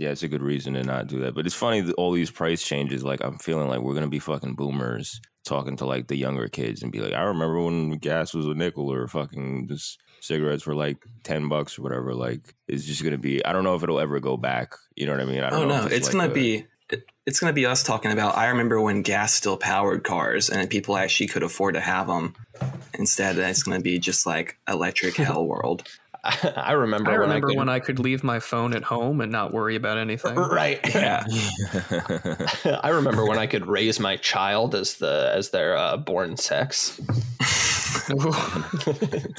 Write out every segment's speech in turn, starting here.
Yeah, it's a good reason to not do that. But it's funny that all these price changes. Like I'm feeling like we're gonna be fucking boomers talking to like the younger kids and be like, I remember when gas was a nickel or fucking just cigarettes were like ten bucks or whatever. Like it's just gonna be. I don't know if it'll ever go back. You know what I mean? I don't Oh know no, if it's like gonna a- be it- it's gonna be us talking about. I remember when gas still powered cars and people actually could afford to have them. Instead, it's gonna be just like electric hell world. I remember. I when remember I could, when I could leave my phone at home and not worry about anything. Right. Yeah, I remember when I could raise my child as the as their uh, born sex. so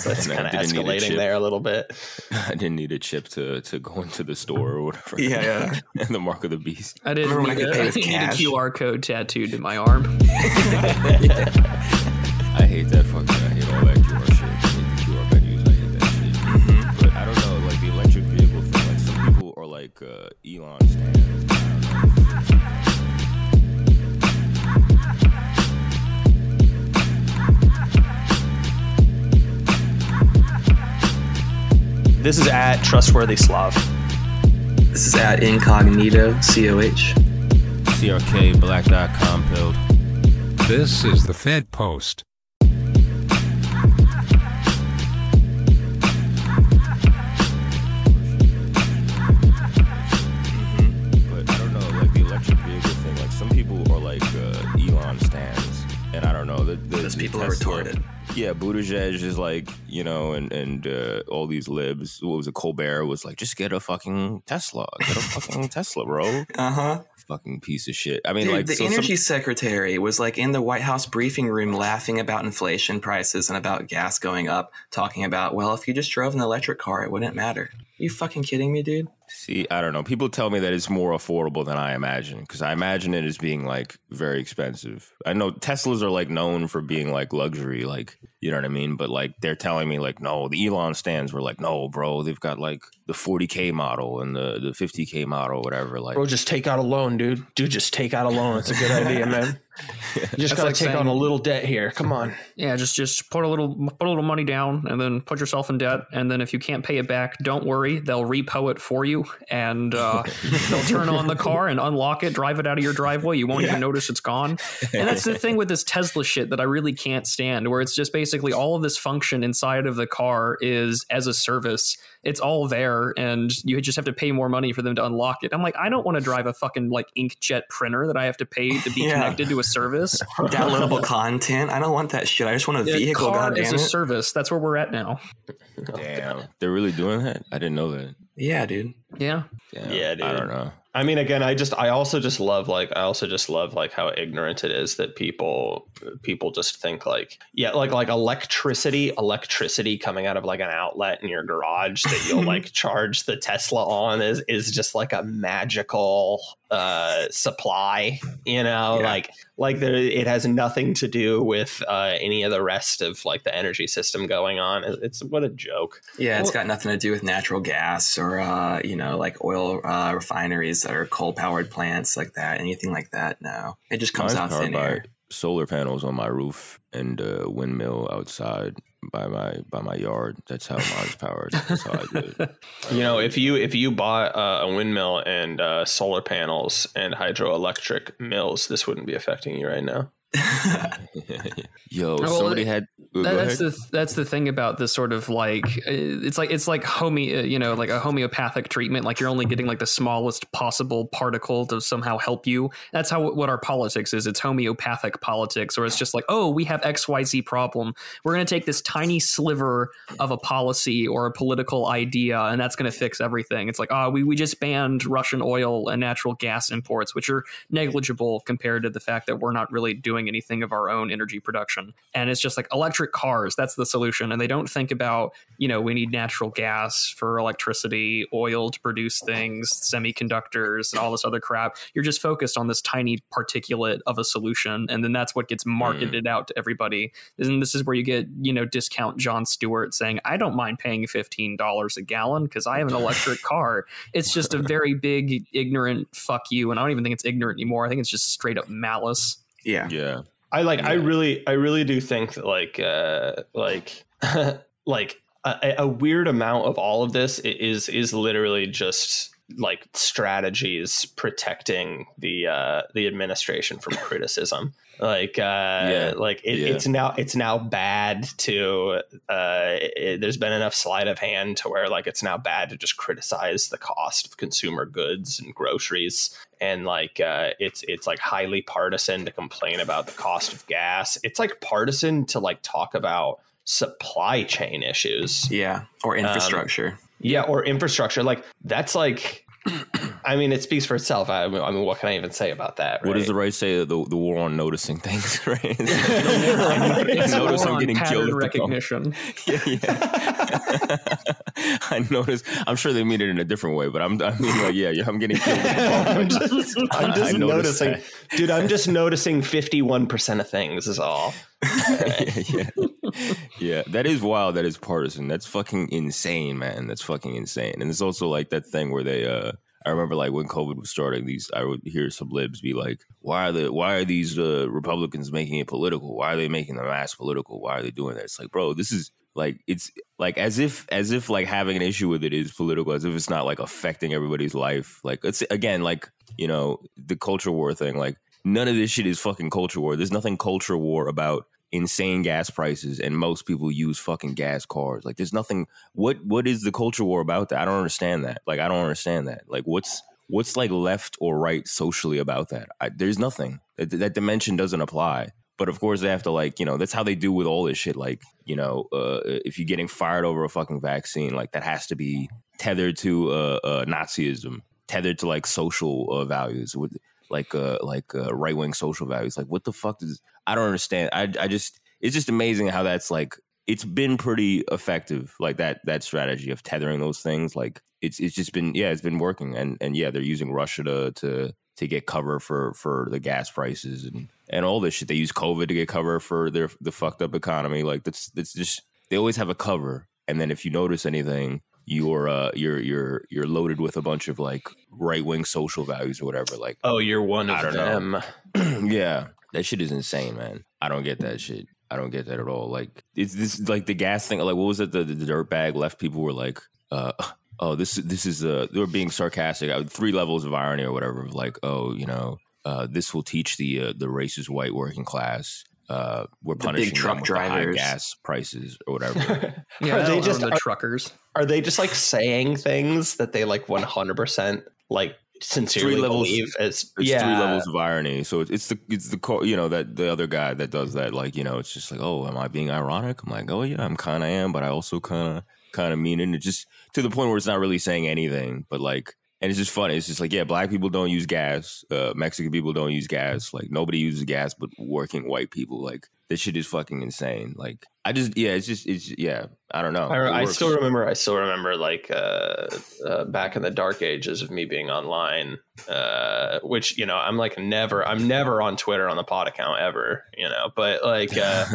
it's kind of didn't a escalating there a little bit. I didn't need a chip to to go into the store or whatever. yeah, yeah. and the mark of the beast. I didn't Remember need, I a, pay I didn't need a? QR code tattooed to my arm. I hate that fucking. This is at trustworthy Slav. This is at incognito coh. CRK Black Dot Compilled. This is the Fed Post. But I don't know, like the electric vehicle thing. Like some people are like uh, Elon stands, and I don't know. The, the, Those the people are Tesla- retarded. Yeah, Buttigieg is like, you know, and and uh, all these libs. What was it? Colbert was like, just get a fucking Tesla, get a fucking Tesla, bro. Uh huh. Fucking piece of shit. I mean, Dude, like the so some- energy secretary was like in the White House briefing room laughing about inflation prices and about gas going up, talking about, well, if you just drove an electric car, it wouldn't matter. you fucking kidding me, dude? See, I don't know. People tell me that it's more affordable than I imagine because I imagine it as being like very expensive. I know Teslas are like known for being like luxury, like you know what I mean. But like they're telling me like, no, the Elon stands were like, no, bro, they've got like the 40k model and the the 50k model, whatever. Like, Bro, just take out a loan, dude. Dude, just take out a loan. It's a good idea, man. You just That's gotta like take on a little debt here. Come on. Yeah, just just put a little put a little money down, and then put yourself in debt, and then if you can't pay it back, don't worry, they'll repo it for you, and uh, they'll turn on the car and unlock it, drive it out of your driveway. You won't Yeah. even notice it's gone. And that's the thing with this Tesla shit that I really can't stand, where it's just basically all of this function inside of the car is as a service. It's all there, and you just have to pay more money for them to unlock it. I'm like, I don't want to drive a fucking like inkjet printer that I have to pay to be Yeah. connected to a service. Downloadable content. I don't want that shit. I just want a Yeah, vehicle. car God as damn a service. That's where we're at now. damn, they're really doing that. I didn't know that. Yeah, dude. Yeah. Damn, Yeah, I don't know. I mean, again, I just, I also just love, like, I also just love, like, how ignorant it is that people, people just think, like, yeah, like, like electricity, electricity coming out of like an outlet in your garage that you'll like charge the Tesla on is, is just like a magical uh supply, you know, Yeah. like, like there, it has nothing to do with uh any of the rest of like the energy system going on. It's what a joke. Yeah, it's Well- got nothing to do with natural gas or uh, you know, like oil uh, refineries or coal powered plants like that. Anything like that. No, it just comes Mine's out powered thin by air. solar panels on my roof and a windmill outside by my by my yard. That's how mine's powered. That's how I do it. You know, if you if you bought uh, a windmill and uh, solar panels and hydroelectric mills, this wouldn't be affecting you right now. Yo, Well, somebody had. go That- that's ahead. the that's the thing about this sort of like uh, it's like it's like home you know like a homeopathic treatment like you're only getting like the smallest possible particle to somehow help you that's how what our politics is it's homeopathic politics or it's just like oh we have xyz problem we're going to take this tiny sliver of a policy or a political idea and that's going to fix everything it's like oh we, we just banned russian oil and natural gas imports which are negligible compared to the fact that we're not really doing anything of our own energy production. And it's just like electric cars that's the solution. And they don't think about you know we need natural gas for electricity oil to produce things semiconductors and all this other crap. You're just focused on this tiny particulate of a solution and then that's what gets hmm. marketed out to everybody. And this is where you get you know discount jon stewart saying i don't mind paying $15 a gallon because i have an electric car. It's just a very big ignorant fuck you and i don't even think it's ignorant anymore. I think it's just straight up malice yeah. yeah. I like. I really, I really do think that like, uh, like, like a, a weird amount of all of this is is literally just like strategies protecting the uh, the administration from criticism. Like, uh, Yeah. like it, Yeah. it's now it's now bad to. Uh, it, there's been enough sleight of hand to where like it's now bad to just criticize the cost of consumer goods and groceries, and like uh, it's it's like highly partisan to complain about the cost of gas. It's like partisan to like talk about supply chain issues. Yeah, or Um, infrastructure. Yeah, or infrastructure. Like that's like, I mean, it speaks for itself. I mean, I mean what can I even say about that? What does the right say? The, the war on noticing things, right? It's I a notice I'm getting killed at the pump. recognition. yeah, yeah. I notice. I'm sure they mean it in a different way, but I'm. I mean, like, yeah, yeah, I'm getting killed. I'm just, I'm just noticed noticing, dude. I'm just noticing 51 percent of things is all. yeah, yeah, yeah. That is wild. That is partisan. That's fucking insane, man. That's fucking insane. And it's also like that thing where they. uh I remember like when COVID was starting, these I would hear some libs be like, "Why are the Why are these uh, Republicans making it political? Why are they making the mass political? Why are they doing that?" It's like, bro, this is like it's like as if as if like having an issue with it is political, as if it's not like affecting everybody's life. Like it's again like you know the culture war thing. Like none of this shit is fucking culture war. There's nothing culture war about insane gas prices and most people use fucking gas cars. Like there's nothing what what is the culture war about that? I don't understand that. Like I don't understand that. Like what's what's like left or right socially about that? I, there's nothing. That, that dimension doesn't apply. But of course they have to like, you know, that's how they do with all this shit like, you know, uh if you're getting fired over a fucking vaccine, like that has to be tethered to uh, uh Nazism, tethered to like social uh, values like uh like uh, right wing social values. Like what the fuck does I don't understand. I I just it's just amazing how that's like it's been pretty effective like that that strategy of tethering those things like it's it's just been yeah it's been working and and yeah they're using Russia to to to get cover for for the gas prices and and all this shit they use covid to get cover for their the fucked up economy like that's that's just they always have a cover and then if you notice anything you're uh you're you're you're loaded with a bunch of like right wing social values or whatever like Oh, you're one I of don't know. them. yeah, that shit is insane, man. I don't get that shit. I don't get that at all. Like it's this like the gas thing. Like what was it? The, the dirt bag left people were like, uh, oh, this this is uh they were being sarcastic. Uh, Three levels of irony or whatever. Like oh, you know, uh, this will teach the uh, the racist white working class. Uh, we're The big punishing truck them with the high drivers. gas prices or whatever. Yeah, are they just the are, truckers? are they just like saying things that they like 100 percent like sincerely Three levels- believe as It's yeah three levels of irony. So it's, it's the it's the co- you know that the other guy that does that. Like you know, it's just like, oh, am I being ironic? I'm like, oh yeah, I'm kind of am, but I also kind of kind of mean it. It's just to the point where it's not really saying anything, but like, and it's just funny. It's just like, yeah, black people don't use gas. Uh, Mexican people don't use gas. Like nobody uses gas, but working white people. Like this shit is fucking insane. Like I just yeah, it's just it's yeah. I don't know. I, I still remember. I still remember, like uh, uh, back in the dark ages of me being online, uh, which you know, I'm like never, I'm never on Twitter on the pod account ever, you know. But like uh,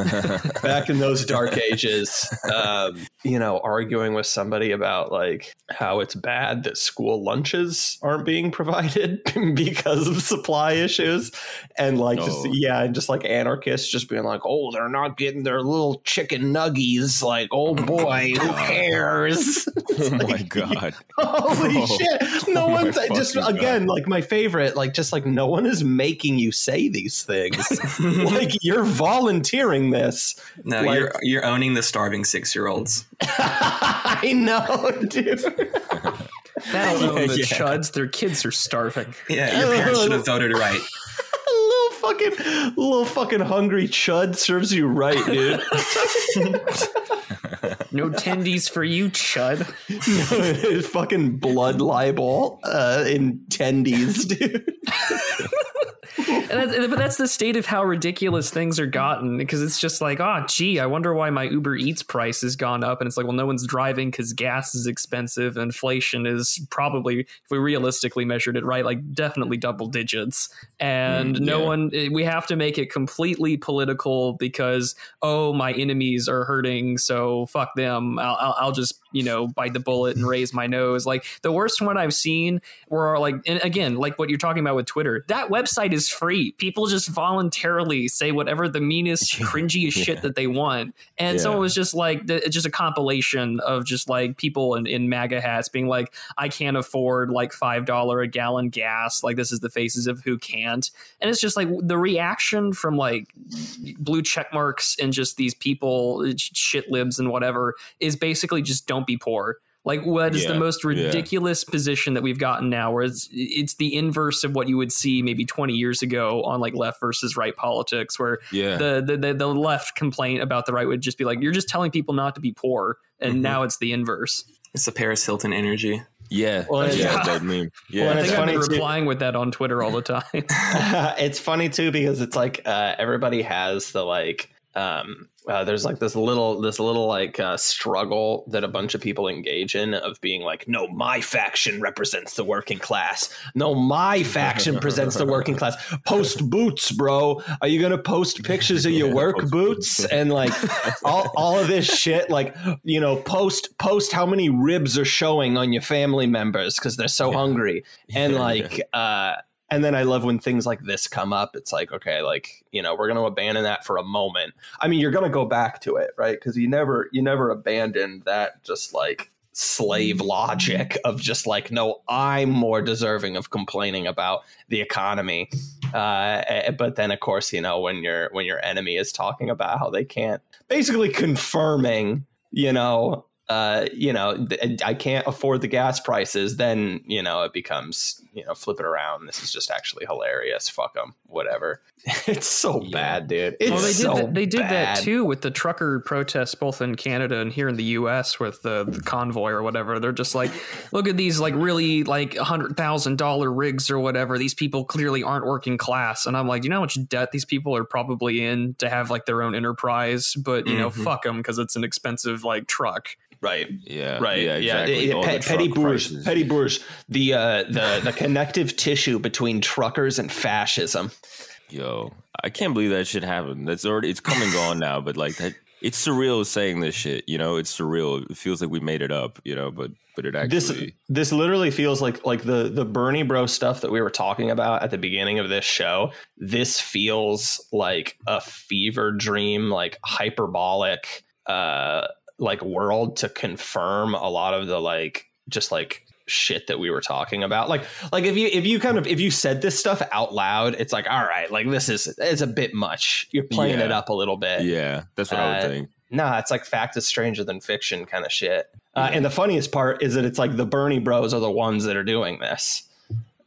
back in those dark ages, um, you know, arguing with somebody about like how it's bad that school lunches aren't being provided because of supply issues, and like just Oh. yeah, and just like anarchists just being like, oh, they're not getting their little chicken nuggies, like oh, oh boy, who cares? oh my god. Holy Oh. shit! No Oh one's just fucking again like my favorite, like just like no one is making you say these things. like you're volunteering this. no, like- you're you're owning the starving six year olds. I know, dude. That'll own the Yeah. chuds. Their kids are starving. Yeah, your parents should have voted right. Little fucking little fucking hungry chud serves you right, dude. No tendies for you, chud. no, fucking blood libel uh, in tendies, dude. And but that's the state of how ridiculous things are gotten because it's just like, oh, gee, I wonder why my Uber Eats price has gone up. And it's like, well, no one's driving because gas is expensive. Inflation is probably, if we realistically measured it right, like definitely double digits. And Mm, no yeah. one, eh, we have to make it completely political because, oh, my enemies are hurting. So fuck them. I'll, I'll, I'll just, you know, bite the bullet and raise my nose. Like the worst one I've seen were like, and again, like what you're talking about with Twitter, that website is free. People just voluntarily say whatever the meanest, cringiest shit that they want. And so it was just like the, it's just a compilation of just like people in, in MAGA hats being like, I can't afford like five dollar a gallon gas. Like this is the faces of who can't. And it's just like the reaction from like blue check marks and just these people, shit libs and whatever, is basically just don't be poor. Like what is the Yeah, most yeah. ridiculous position that we've gotten now, where it's it's the inverse of what you would see maybe 20 years ago on like left versus right politics, where Yeah. the, the the the left complaint about the right would just be like, you're just telling people not to be poor, and Mm-hmm. Mhm. now it's the inverse. It's the Paris Hilton energy. yeah. Well, yeah. yeah. That meme. Yeah. Well, I it's think I've been funny, too. replying with that on Twitter all the time. it's funny too because it's like uh, everybody has the like um, uh, there's like this little this little like uh, struggle that a bunch of people engage in of being like no my faction represents the working class. No my faction presents the working class. Post boots bro. Are you gonna post pictures of your Yeah, work boots boots. and like all, all of this shit like you know post post how many ribs are showing on your family members because they're so Yeah. hungry. And Yeah, like uh and then I love when things like this come up. It's like, okay, like, you know, we're going to abandon that for a moment. I mean, you're going to go back to it, right? Cuz you never you never abandoned that just like slave logic of just like, no, I'm more deserving of complaining about the economy. Uh eh, but then of course, you know, when your when your enemy is talking about how they can't basically confirming, you know, uh, you know, th- I can't afford the gas prices, then, you know, it becomes, you know, flip it around. This is just actually hilarious. Fuck them. Whatever. It's so Yeah. bad, dude. It's well, they did so that, they did bad. that too with the trucker protests, both in Canada and here in the U.S. with the, the convoy or whatever. They're just like, look at these like really like hundred thousand dollar rigs or whatever. These people clearly aren't working class, and I'm like, you know how much debt these people are probably in to have like their own enterprise? But you know, Mhm. fuck them because it's an expensive like truck. Right. Yeah. Right. Yeah. Yeah. Exactly. All pe- petty bourge. prices. Petty bourge. The uh, the the connective tissue between truckers and fascism. Yo, I can't believe that shit happened. That's already it's come and gone now, but like that it's surreal saying this shit, you know, it's surreal. It feels like we made it up, you know, but but it actually this this literally feels like like the the Bernie bro stuff that we were talking about at the beginning of this show. This feels like a fever dream, like hyperbolic, uh, like world to confirm a lot of the like just like shit that we were talking about. Like like if you if you kind of if you said this stuff out loud, it's like all right, like this is it's a bit much. You're playing it up a little bit. Yeah, that's what I would Uh, think. Nah, it's like fact is stranger than fiction kind of shit. Uh, and the funniest part is that it's like the Bernie Bros are the ones that are doing this.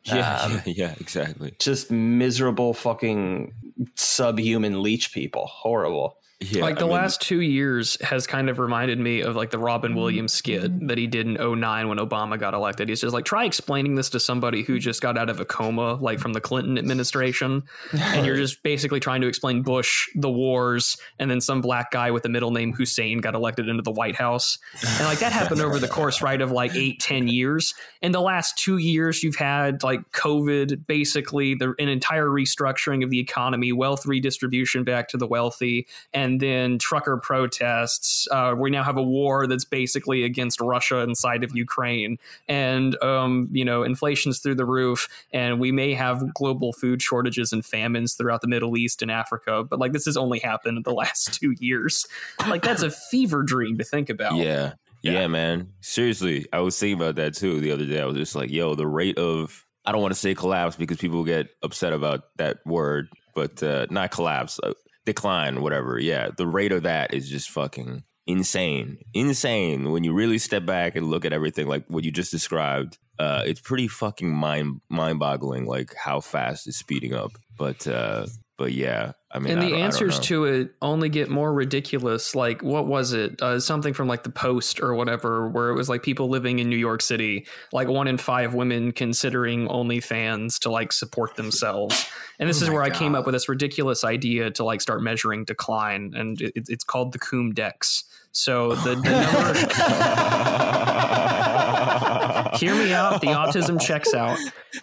Yeah, um, yeah, yeah, exactly. Just miserable fucking subhuman leech people. Horrible. Yeah, like I the mean, last two years has kind of reminded me of like the Robin Williams skit that he did in 09 when Obama got elected. He's just like, try explaining this to somebody who just got out of a coma, like from the Clinton administration. And you're just basically trying to explain Bush, the wars, and then some black guy with the middle name Hussein got elected into the White House. And like that happened over the course, right, of like eight, ten years. In the last two years, you've had like COVID, basically the, an entire restructuring of the economy, wealth redistribution back to the wealthy, and then trucker protests. Uh, we now have a war that's basically against Russia inside of Ukraine, and um, you know inflation's through the roof, and we may have global food shortages and famines throughout the Middle East and Africa. But like this has only happened in the last two years. Like that's a fever dream to think about. Yeah. Yeah. yeah, man. Seriously, I was thinking about that too the other day. I was just like, yo, the rate of I don't want to say collapse because people get upset about that word, but uh, not collapse, uh, decline, whatever. Yeah, the rate of that is just fucking insane, insane. When you really step back and look at everything, like what you just described, uh, it's pretty fucking mind mind boggling, like how fast it's speeding up. But uh, but yeah, I mean, and I the don't- I don't answers to it only get more ridiculous. Like, what was it? Uh, something from like the Post or whatever, where it was like people living in New York City, like one in five women considering OnlyFans to like support themselves. And this Oh is my where I came up with this ridiculous idea to like start measuring decline, and it, it's called the Coomdex. So the, the number. Hear me out. The autism checks out.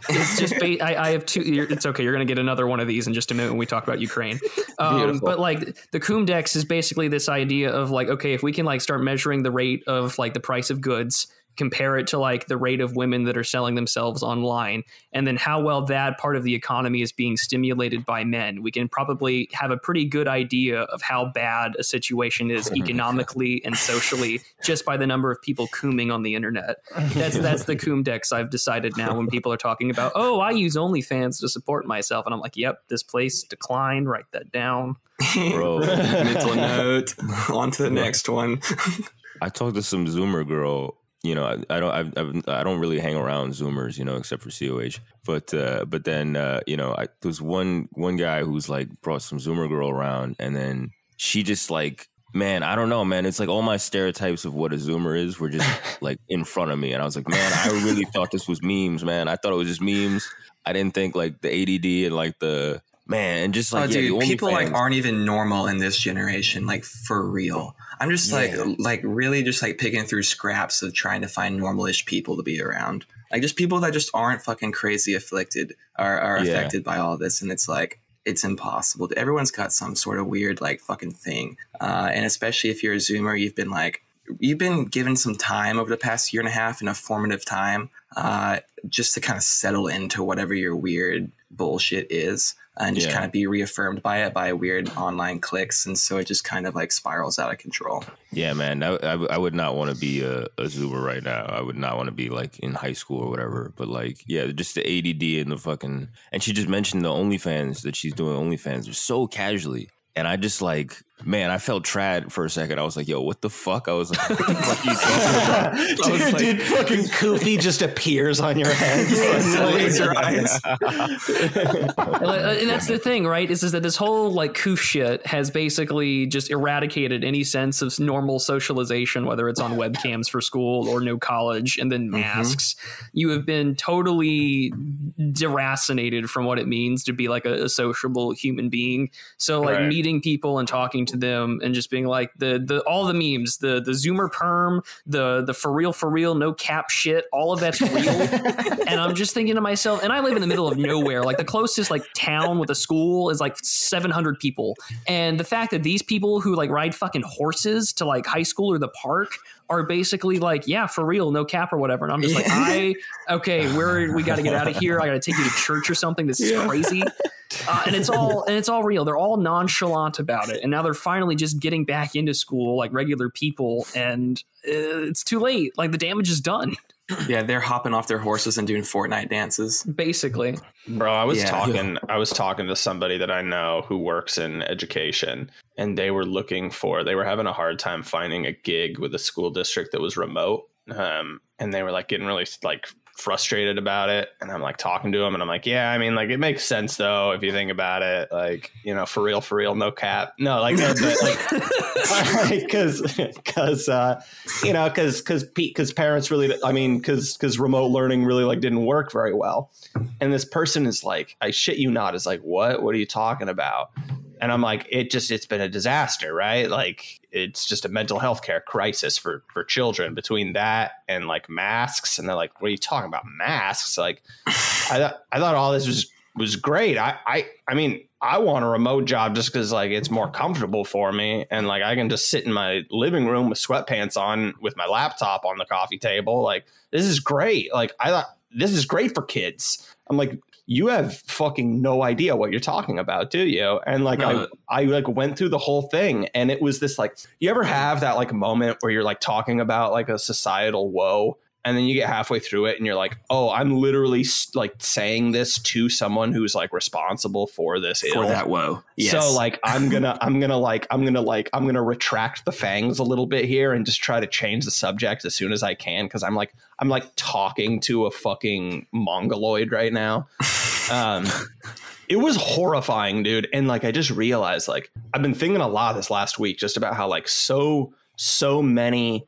It's just ba- I, I have two. You're, it's okay. You're going to get another one of these in just a minute when we talk about Ukraine. Um, but like the Coombe is basically this idea of like, okay, if we can like start measuring the rate of like the price of goods compare it to like the rate of women that are selling themselves online, and then how well that part of the economy is being stimulated by men, we can probably have a pretty good idea of how bad a situation is economically and socially just by the number of people cooming on the internet. That's that's the Coomdex I've decided now when people are talking about, oh, I use OnlyFans to support myself, and I'm like, yep, this place declined. Write that down. Bro, Mental note. On to the next one. I talked to some Zoomer girl. You know, I, I don't, I've, I don't really hang around Zoomers, you know, except for Coh. But, uh, but then, uh, you know, I, there was one, one guy who's like brought some Zoomer girl around, and then she just like, man, I don't know, man. It's like all my stereotypes of what a Zoomer is were just like in front of me, and I was like, man, I really thought this was memes, man. I thought it was just memes. I didn't think like the ADD and like the man, and just like oh, yeah, dude, people like aren't even normal in this generation, like for real. I'm just Yeah. like, like really just like picking through scraps of trying to find normalish people to be around. Like just people that just aren't fucking crazy afflicted are, are Yeah. affected by all this, and it's like it's impossible. Everyone's got some sort of weird like fucking thing, uh, and especially if you're a Zoomer, you've been like you've been given some time over the past year and a half in a formative time uh, just to kind of settle into whatever your weird bullshit is and just Yeah. kind of be reaffirmed by it by weird online clicks and so it just kind of like spirals out of control Yeah, man, I, I, I would not want to be a, a Zoomer right now. I would not want to be like in high school or whatever. But like, yeah, just the ADD and the fucking. And she just mentioned the OnlyFans that she's doing OnlyFans so casually. And I just like, man, I felt trad for a second. I was like, yo, what the fuck? I was like, what the fuck you talking about? I was dude, like- dude, fucking Koofy just appears on your head. laser eyes. and that's the thing, right? Is, is that this whole like coof shit has basically just eradicated any sense of normal socialization, whether it's on webcams for school or no college, and then mm-hmm. masks. You have been totally deracinated from what it means to be like a, a sociable human being. So like Right. meeting people and talking to them and just being like the the all the memes, the the Zoomer perm, the the for real for real no cap shit, all of that's real and I'm just thinking to myself, and I live in the middle of nowhere. Like the closest like town with a school is like 700 people, and the fact that these people who like ride fucking horses to like high school or the park are basically like, yeah, for real, no cap or whatever. And I'm just like, I okay, where we got to get out of here. I got to take you to church or something. This is crazy. Uh, and it's all and it's all real. They're all nonchalant about it, and now they're finally just getting back into school like regular people, and uh, it's too late. Like the damage is done, yeah they're hopping off their horses and doing fortnite dances basically. Bro, I was Yeah. talking I was talking to somebody that I know who works in education and they were looking for they were having a hard time finding a gig with a school district that was remote. Um, and they were like getting really like frustrated about it and I'm like talking to him and I'm like, yeah, I mean like it makes sense though if you think about it, like, you know, for real for real no cap. No, like, no, like because because uh you know because because because parents really i mean because because remote learning really like didn't work very well. And this person is like i shit you not is like what? What are you talking about? And i'm like it just it's been a disaster right? Like it's just a mental health care crisis for for children between that and like masks and they're like what are you talking about masks like i thought i thought all this was was great i i i mean I want a remote job just because like it's more comfortable for me and like I can just sit in my living room with sweatpants on with my laptop on the coffee table. Like this is great. Like I thought this is great for kids. I'm like, you have fucking no idea what you're talking about, do you? And like No. I I like went through the whole thing and it was this like you ever have that like moment where you're like talking about like a societal woe and then you get halfway through it and you're like, "Oh, I'm literally like saying this to someone who's like responsible for this for ill." that woe yes. So like I'm gonna I'm gonna like I'm gonna like I'm gonna retract the fangs a little bit here and just try to change the subject as soon as I can because I'm like I'm like talking to a fucking mongoloid right now. Um it was horrifying, dude. And like I just realized like I've been thinking a lot this last week just about how like so so many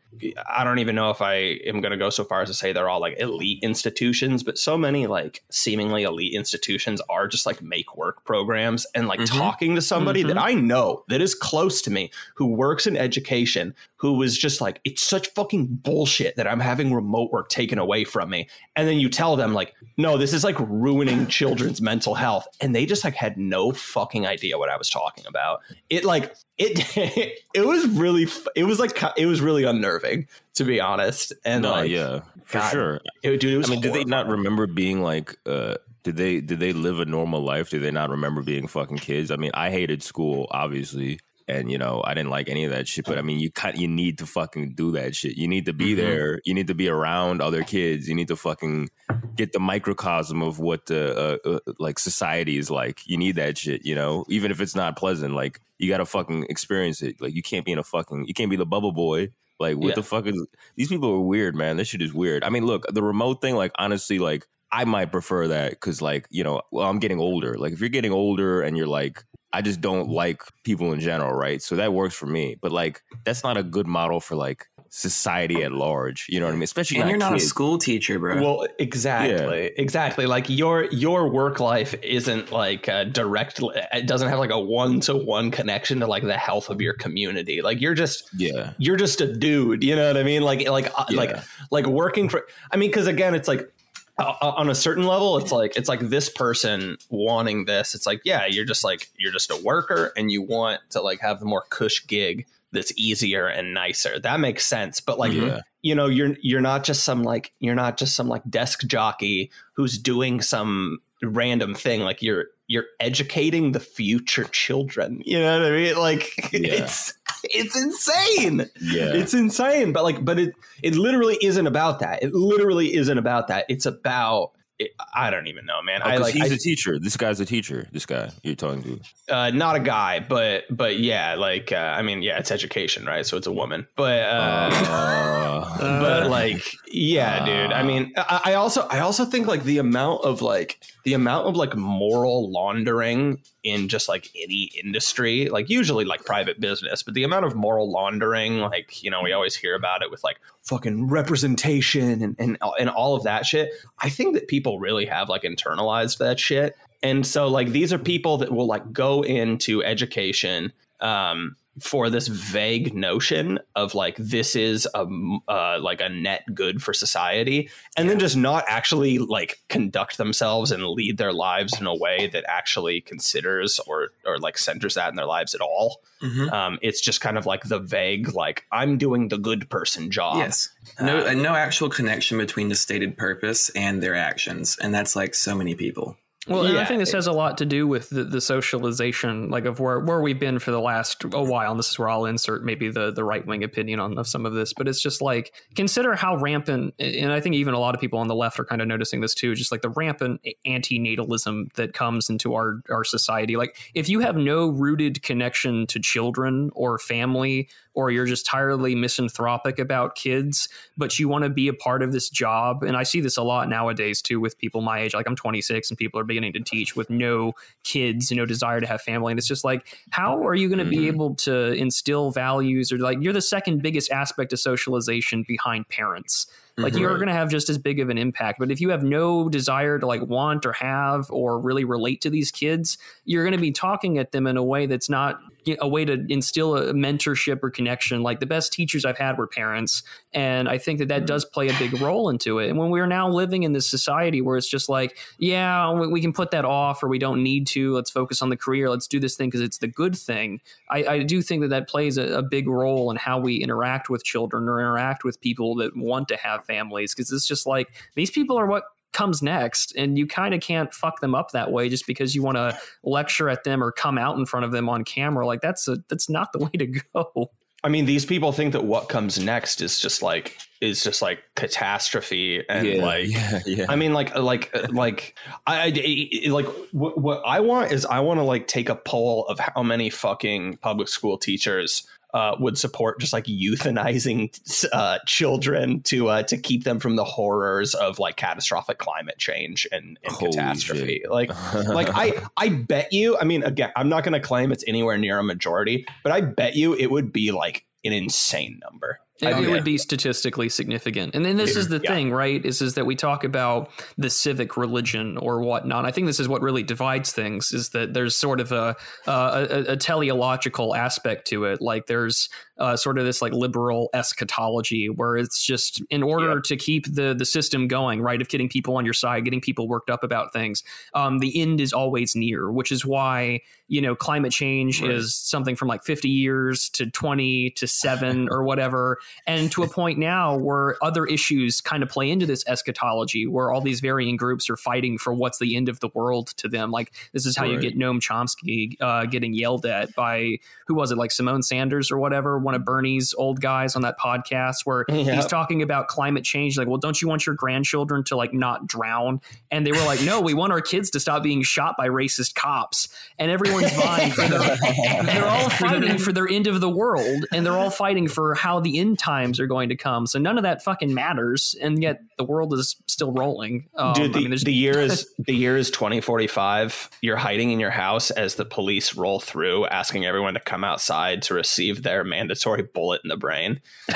I don't even know if I am going to go so far as to say they're all like elite institutions, but so many like seemingly elite institutions are just like make work programs. And like Mhm. talking to somebody that I know that is close to me who works in education who was just like, it's such fucking bullshit that I'm having remote work taken away from me. And then you tell them, like, no, this is like ruining children's mental health. And they just like had no fucking idea what I was talking about. It like, it, it was really, it was like, it was really unnerving, to be honest. And no, like, yeah, for God, sure. it, dude, it was I mean, did they not remember being like? uh Did they did they live a normal life? Did they not remember being fucking kids? I mean, I hated school, obviously, and you know, I didn't like any of that shit. But I mean, you kind you need to fucking do that shit. You need to be Mhm. there. You need to be around other kids. You need to fucking get the microcosm of what the uh, uh, like society is like. You need that shit. You know, even if it's not pleasant, like you got to fucking experience it. Like you can't be in a fucking you can't be the bubble boy. Like what Yeah. the fuck is these people are weird, man. This shit is weird. I mean, look, the remote thing, like honestly, like I might prefer that because, like, you know, well, I'm getting older. Like, if you're getting older and you're like, I just don't like people in general, right? So that works for me. But like, that's not a good model for like society at large. You know what I mean? Especially and not you're not kids. a school teacher, bro. Well, exactly, exactly. Like your your work life isn't like uh, directly. It doesn't have like a one to one connection to like the health of your community. Like you're just Yeah, you're just a dude. You know what I mean? Like like uh, like like working for. I mean, because again, it's like. Uh, On a certain level, it's like it's like this person wanting this. It's like, yeah, you're just like you're just a worker, and you want to like have the more cush gig that's easier and nicer. That makes sense. But like, yeah, you know you're you're not just some like you're not just some like desk jockey who's doing some random thing like you're you're educating the future children. You know what i mean? Like Yeah. it's it's insane. Yeah. it's insane. But like but it it literally isn't about that. It literally isn't about that. It's about it, i don't even know man Oh, i like he's I, a teacher. This guy's a teacher. This guy you're talking to. uh, not a guy but but yeah like uh, i mean yeah it's education right so it's a woman but uh Uh, but like yeah dude i mean I, I also i also think like the amount of like the amount of like moral laundering in just like any industry like usually like private business but the amount of moral laundering like you know we always hear about it with like fucking representation and and, and all of that shit i think that people really have like internalized that shit. And so like these are people that will like go into education um for this vague notion of like this is a uh, like a net good for society and then just not actually like conduct themselves and lead their lives in a way that actually considers or or like centers that in their lives at all Mhm. um it's just kind of like the vague like i'm doing the good person job Yes. No, uh, no actual connection between the stated purpose and their actions, and that's like so many people. Well, and I think this has a lot to do with the, the socialization, like of where, where we've been for the last a while. And this is where I'll insert maybe the, the right wing opinion on of some of this, but it's just like consider how rampant, and I think even a lot of people on the left are kind of noticing this too, just like the rampant anti-natalism that comes into our our society. Like if you have no rooted connection to children or family, or you're just entirely misanthropic about kids, but you want to be a part of this job. And I see this a lot nowadays too with people my age. Like I'm 26 and people are beginning to teach with no kids, no desire to have family. And it's just like, how are you going to be Mhm. able to instill values or like you're the second biggest aspect of socialization behind parents? Like Mhm. you're going to have just as big of an impact. But if you have no desire to like want or have or really relate to these kids, you're going to be talking at them in a way that's not a way to instill a mentorship or connection. Like the best teachers I've had were parents, and I think that that mm-hmm. does play a big role into it. And when we're now living in this society where it's just like, yeah, we, we can put that off, or we don't need to. Let's focus on the career. Let's do this thing because it's the good thing. I, I do think that that plays a, a big role in how we interact with children or interact with people that want to have families because it's just like these people are what comes next and you kind of can't fuck them up that way just because you want to lecture at them or come out in front of them on camera like that's a that's not the way to go I mean, these people think that what comes next is just like is just like catastrophe and yeah, like yeah, yeah. I mean, like, uh, like, uh, like, I, I like what, what I want is I want to like take a poll of how many fucking public school teachers uh, would support just like euthanizing uh, children to uh, to keep them from the horrors of like catastrophic climate change and, and catastrophe. shit. Like, like I, I bet you. I mean, again, I'm not going to claim it's anywhere near a majority, but I bet you it would be like an insane number. It, it would be statistically significant. And then this is the Yeah. thing, right? Is is that we talk about the civic religion or whatnot. I think this is what really divides things. Is that there's sort of a a, a teleological aspect to it. Like there's uh, sort of this like liberal eschatology where it's just in order Yeah. to keep the the system going, right? Of getting people on your side, getting people worked up about things. Um, the end is always near, which is why you know climate change Right. is something from like 50 years to 20 to 7 or whatever. And to a point now where other issues kind of play into this eschatology where all these varying groups are fighting for what's the end of the world to them. Like this is how you get noam chomsky uh, getting yelled at by who was it like Symone Sanders or whatever one of bernie's old guys on that podcast where he's talking about climate change like well don't you want your grandchildren to like not drown? And they were like no we want our kids to stop being shot by racist cops. And everyone's vying for their they're all fighting for their end of the world and they're all fighting for how the end times are going to come so none of that fucking matters and yet the world is still rolling um, Dude, the, I mean, the year is the year is 2045. You're hiding in your house as the police roll through, asking everyone to come outside to receive their mandatory bullet in the brain.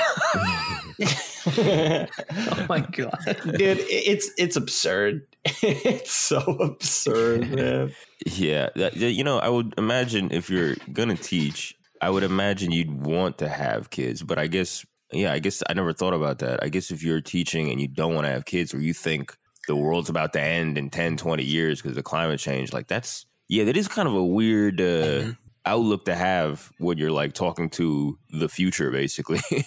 oh my god Dude, it's it's absurd. It's so absurd, man. Yeah, that, you know, I would imagine if you're gonna teach, I would imagine you'd want to have kids. But I guess, yeah, I guess I never thought about that. I guess if you're teaching and you don't want to have kids, or you think the world's about to end in 10, 20 years because of climate change, like that's yeah, that is kind of a weird uh, outlook to have when you're like talking to the future. Basically, you're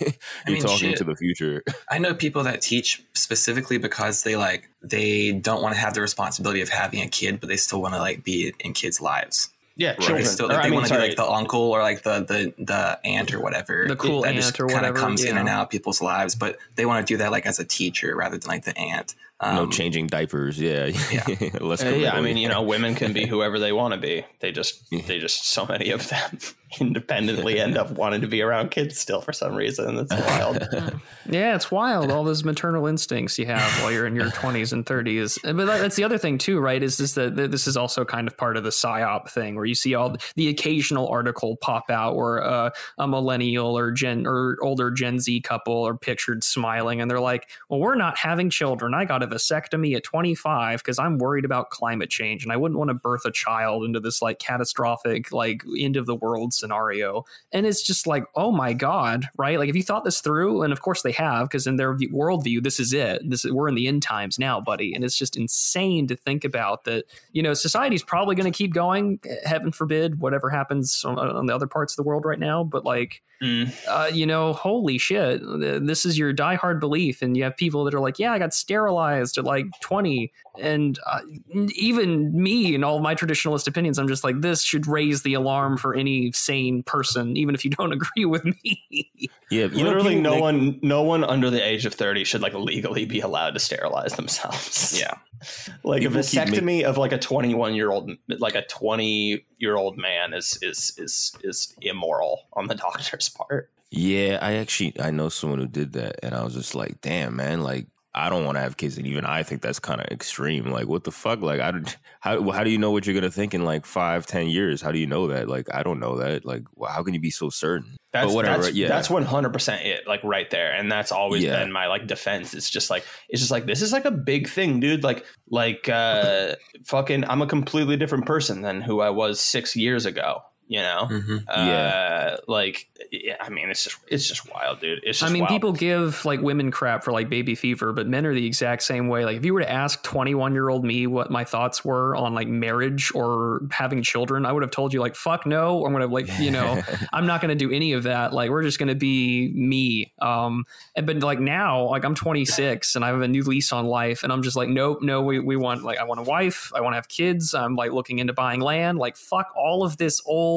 mean, talking shit. to the future. I know people that teach specifically because they like they don't want to have the responsibility of having a kid, but they still want to like be in kids' lives. Yeah, They children. still Or, like, I they mean, want to be like the uncle or like the the the aunt or whatever. The cool that aunt just kinda whatever, comes in and out of people's lives, but they want to do that like as a teacher rather than like the aunt. Um, no changing diapers. Yeah, Yeah. Less Uh, yeah, I mean, you know, women can be whoever they want to be. They just, they just, so many of them independently end up wanting to be around kids still for some reason. That's wild. Yeah, it's wild. All those maternal instincts you have while you're in your 20s and 30s. But that's the other thing too, right? Is this that that this is also kind of part of the psyop thing, where you see all the occasional article pop out where uh, a millennial or Gen or older Gen Z couple are pictured smiling, and they're like, "Well, we're not having children. I got a vasectomy at 25 because I'm worried about climate change, and I wouldn't want to birth a child into this like catastrophic like end of the world scenario." And it's just like, oh my god, right? Like if you thought this through, and of course they have, because in their worldview, this is it. This is, we're in the end times now, buddy. And it's just insane to think about that. You know, society's probably going to keep going. Heaven forbid, whatever happens on, on the other parts of the world right now. But like, Mm. uh, you know, holy shit, this is your diehard belief, and you have people that are like, yeah, I got sterilized at like twenty, and uh, even me and all my traditionalist opinions, I'm just like, this should raise the alarm for any sane person, even if you don't agree with me. yeah, you know, Literally, people no make- one, no one under the age of thirty should like legally be allowed to sterilize themselves. yeah. like a People keep vasectomy of like a 21 year old like a 20 year old man is is is is immoral on the doctor's part Yeah, I actually I know someone who did that, and I was just like, damn, man, like I don't want to have kids, and even I think that's kind of extreme. Like, what the fuck? Like, I don't. How how do you know what you're gonna think in like five, ten years? How do you know that? Like, I don't know that. Like, well, how can you be so certain? that's but whatever. that's, yeah, that's 100% it like right there and that's always Yeah. been my like defense it's just like it's just like this is like a big thing dude like like uh fucking i'm a completely different person than who i was six years ago you know hmm uh like yeah, i mean it's just it's just wild dude it's just I mean, wild. people give like women crap for like baby fever, but men are the exact same way. Like, if you were to ask 21 year old me what my thoughts were on like marriage or having children, I would have told you like, fuck no. I'm gonna like, you know, I'm not gonna do any of that. Like, we're just gonna be me. Um, and, but like now, like I'm 26 and I have a new lease on life, and I'm just like, nope, no, we we want like I want a wife, I want to have kids. I'm like looking into buying land. Like, fuck all of this old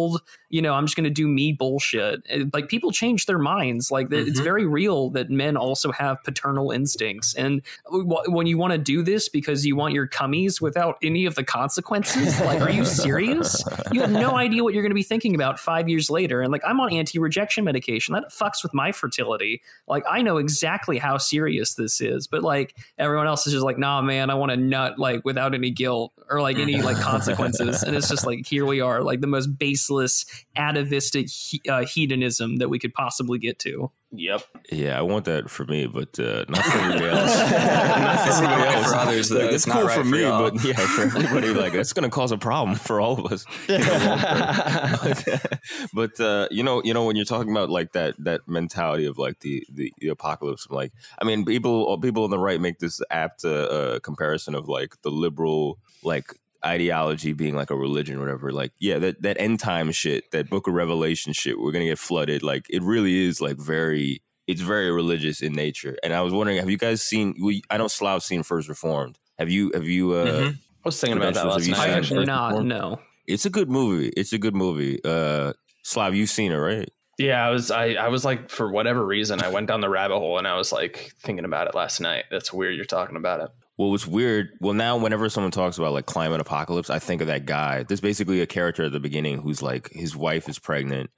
you know, I'm just going to do me bullshit. Eh, like people change their minds. Like th- it's mm-hmm. very real that men also have paternal instincts. And uh, w- when you want to do this because you want your cummies without any of the consequences, like, are you serious? You have no idea what you're going to be thinking about five years later. And like, I'm on anti-rejection medication. That fucks with my fertility. Like, I know exactly how serious this is, but like everyone else is just like, nah, man, I want to nut like without any guilt or like any like consequences. and it's just like here we are, like the most base senseless, atavistic he- uh, hedonism that we could possibly get to. Yep. Yeah, I want that for me, but uh, not for everybody else. not It's for not everybody else. for others, though. Like, It's it's cool right for for me, y'all. but yeah, for everybody, like it's going to cause a problem for all of us. but, but uh, you know, you know, when you're talking about like that that mentality of like the the, the apocalypse, I'm like, I mean, people people on the right make this apt uh, uh, comparison of like the liberal like ideology being like a religion or whatever like yeah that that end time shit that book of revelation shit we're gonna get flooded like it really is like very it's very religious in nature and i was wondering have you guys seen we, i know slav's seen first reformed have you have you uh Mhm. I was thinking about that last have you night. I seen have actually. not. Reformed? No. it's a good movie it's a good movie uh slav you've seen it right Yeah, I was. I, I was like, for whatever reason, I went down the rabbit hole and I was like thinking about it last night. That's weird. You're talking about it. Well, what's weird, well, now whenever someone talks about like climate apocalypse, I think of that guy. There's basically a character at the beginning who's like, his wife is pregnant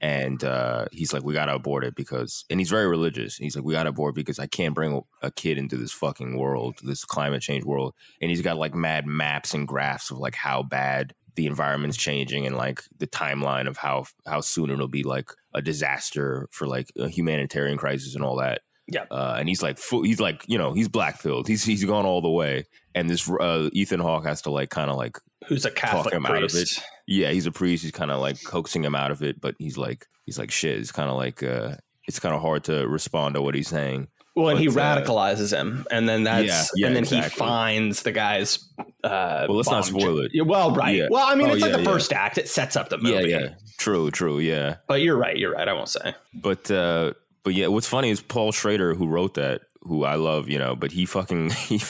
and uh, he's like, we got to abort it because, and he's very religious. He's like, we got to abort because I can't bring a kid into this fucking world, this climate change world. And he's got like mad maps and graphs of like how bad the environment's changing and like the timeline of how how soon it'll be like a disaster for like a humanitarian crisis and all that. Yeah. Uh, and he's like, he's like, you know, he's black pilled. He's he's gone all the way. And this uh, Ethan Hawke has to like kind of like, Who's a Catholic him out of priest? yeah, he's a priest. He's kind of like coaxing him out of it, but he's like, he's like, shit. It's kind of like, uh, it's kind of hard to respond to what he's saying. Well, and he uh, radicalizes him, and then that's Yeah, yeah, and then he finds the guy's. Uh, Well, let's not spoil it. Well, right. Yeah. Well, I mean, Oh, it's like the first act. It sets up the movie. Yeah, yeah, true, true, yeah. But you're right. You're right. I won't say. But uh but yeah, what's funny is Paul Schrader, who wrote that, who I love, you know, but he fucking he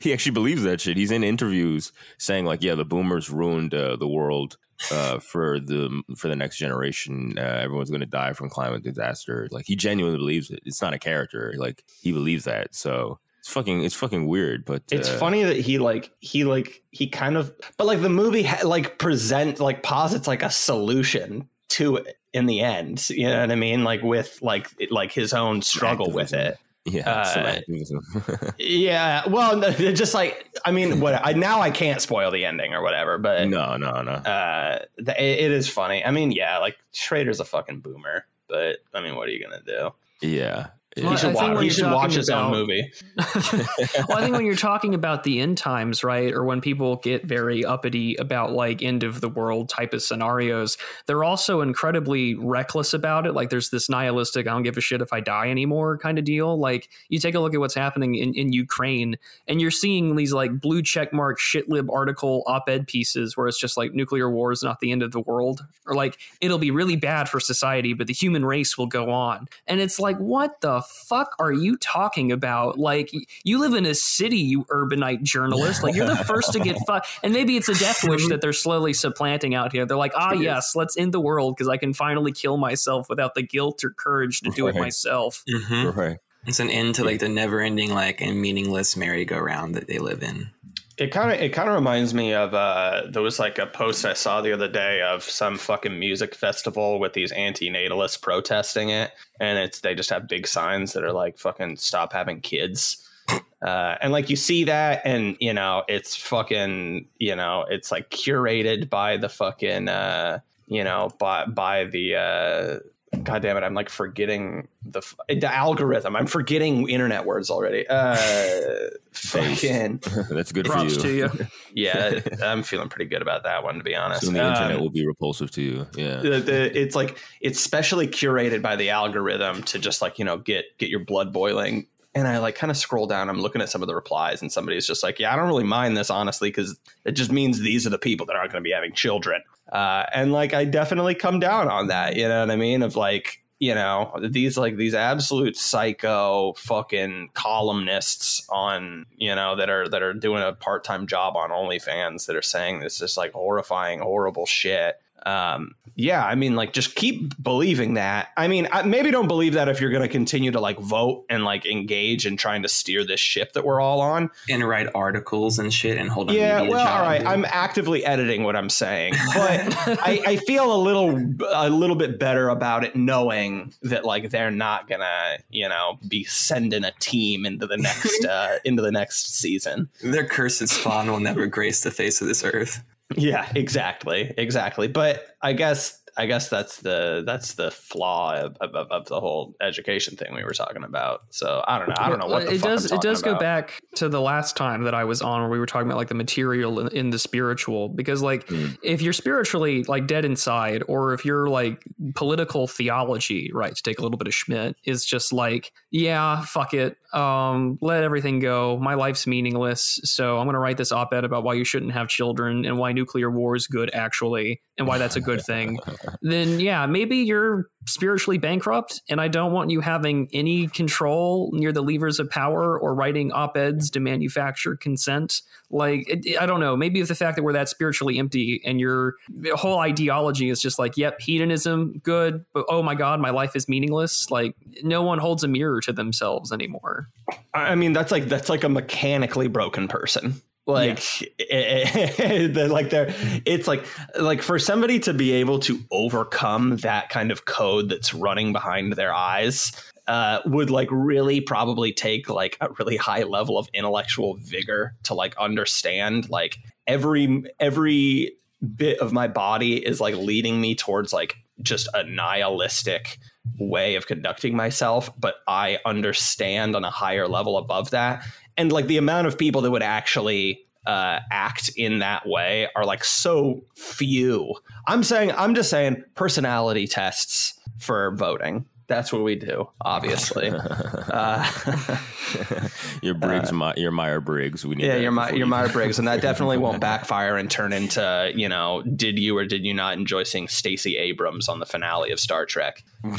he actually believes that shit. He's in interviews saying like, yeah, the boomers ruined uh, the world uh, for the for the next generation. Uh, everyone's going to die from climate disaster. Like he genuinely believes it. It's not a character. Like he believes that. So it's fucking it's fucking weird. But It's uh, funny that he like he like he kind of but like the movie ha- like present like posits like a solution to it in the end. You know what I mean? Like with like like his own struggle with it. Yeah, uh. Yeah. Well, just like I mean, what I now I can't spoil the ending or whatever, but no, no, no. uh, the, it, it is funny. I mean, yeah, like Schrader's a fucking boomer, but I mean, what are you gonna do? Yeah. Well, he should watch. He should watch his own movie. well, I think when you're talking about the end times, right, or when people get very uppity about like end of the world type of scenarios, they're also incredibly reckless about it. Like there's this nihilistic, I don't give a shit if I die anymore kind of deal. Like you take a look at what's happening in, in Ukraine, and you're seeing these like blue check mark shitlib article op ed pieces where it's just like nuclear war is not the end of the world, or like it'll be really bad for society, but the human race will go on. And it's like, what the fuck are you talking about? Like, you live in a city, you urbanite journalist. Like, you're the first to get fucked. And maybe it's a death wish that they're slowly supplanting out here. They're like, ah, yes, let's end the world because I can finally kill myself without the guilt or courage to do it Right. myself. Mhm. Right. It's an end to like the never-ending, like and meaningless merry-go-round that they live in. It kind of it kind of reminds me of uh, there was like a post I saw the other day of some fucking music festival with these anti-natalists protesting it, and it's they just have big signs that are like fucking stop having kids. Uh, and like you see that, and you know it's fucking you know it's like curated by the fucking uh, you know by by the uh, god damn it I'm like forgetting the the algorithm I'm forgetting internet words already. Uh, fucking That's good Props for to you. you. yeah, I'm feeling pretty good about that one to be honest. Soon the internet Um, will be repulsive to you. Yeah. the, the, it's like it's specially curated by the algorithm to just like you know get get your blood boiling. And I like kind of scroll down. I'm looking at some of the replies, and somebody's just like, "Yeah, I don't really mind this honestly because it just means these are the people that aren't going to be having children." Uh, and like, I definitely come down on that. You know what I mean? Of like, you know, these like these absolute psycho fucking columnists on you know that are that are doing a part time job on OnlyFans that are saying this just like horrifying, horrible shit. Um, yeah, I mean, like, just keep believing that. I mean, I, maybe don't believe that if you're going to continue to like vote and like engage in trying to steer this ship that we're all on. And write articles and shit and hold on. Yeah, well, all right. I'm actively editing what I'm saying, but I, I feel a little a little bit better about it, knowing that like they're not gonna, you know, be sending a team into the next uh, into the next season. their cursed spawn will never grace the face of this earth. Yeah, exactly, exactly. But I guess I guess that's the that's the flaw of, of, of, the whole education thing we were talking about. So I don't know. I don't know what it does. it does about. go back to the last time that I was on where we were talking about like the material in, in the spiritual. Because like mm. if you're spiritually like dead inside, or if you're like political theology, right? To take a little bit of Schmitt is just like yeah, fuck it, um, let everything go. My life's meaningless, so I'm gonna write this op-ed about why you shouldn't have children and why nuclear war is good actually, and why that's a good thing. then yeah, maybe you're spiritually bankrupt and I don't want you having any control near the levers of power or writing op-eds to manufacture consent. Like it, I don't know, maybe it's the fact that we're that spiritually empty and your whole ideology is just like, yep, hedonism, good, but oh my god, my life is meaningless. Like no one holds a mirror to themselves anymore. I mean, that's like that's like a mechanically broken person like yeah. Eh, eh, eh, like there it's like like for somebody to be able to overcome that kind of code that's running behind their eyes uh, would like really probably take like a really high level of intellectual vigor to like understand like every every bit of my body is like leading me towards like just a nihilistic way of conducting myself but i understand on a higher level above that and like the amount of people that would actually uh, act in that way are like so few. I'm saying, I'm just saying, personality tests for voting. That's what we do, obviously. uh, your Briggs, uh, your Meyer Briggs. We need yeah, your My, your Meyer Briggs, and that definitely won't backfire and turn into you know, did you or did you not enjoy seeing Stacey Abrams on the finale of Star Trek? Um,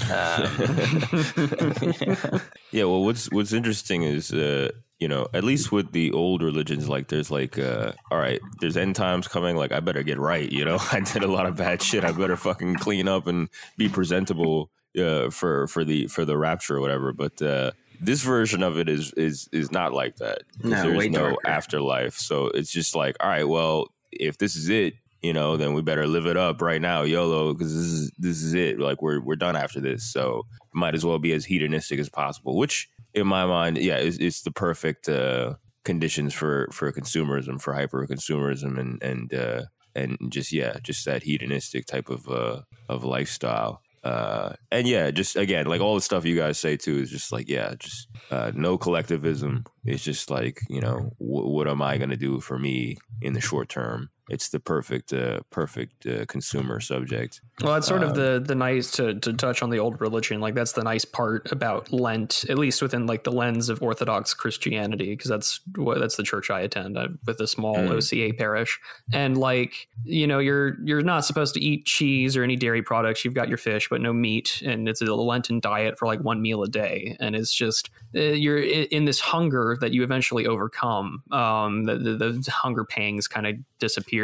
yeah. Well, what's what's interesting is uh, you know, at least with the old religions, like there's like, uh, all right, there's end times coming. Like, I better get right. You know, I did a lot of bad shit. I better fucking clean up and be presentable uh, for for the for the rapture or whatever. But uh, this version of it is is is not like that. No, there's no darker. afterlife. So it's just like, all right, well, if this is it, you know, then we better live it up right now, YOLO, because this is this is it. Like we're we're done after this, so might as well be as hedonistic as possible. Which in my mind, yeah, it's, it's the perfect uh, conditions for for consumerism, for hyper consumerism, and and uh, and just yeah, just that hedonistic type of uh, of lifestyle. Uh, and yeah, just again, like all the stuff you guys say too is just like yeah, just uh, no collectivism. It's just like you know, w- what am I going to do for me in the short term? It's the perfect uh, perfect uh, consumer subject. Well, that's sort of the the nice to to touch on the old religion. Like that's the nice part about Lent, at least within like the lens of Orthodox Christianity, because that's what that's the church I attend uh, with a small mm. OCA parish. And like you know, you're you're not supposed to eat cheese or any dairy products. You've got your fish, but no meat, and it's a Lenten diet for like one meal a day. And it's just uh, you're in this hunger that you eventually overcome. Um, the, the, the hunger pangs kind of disappear,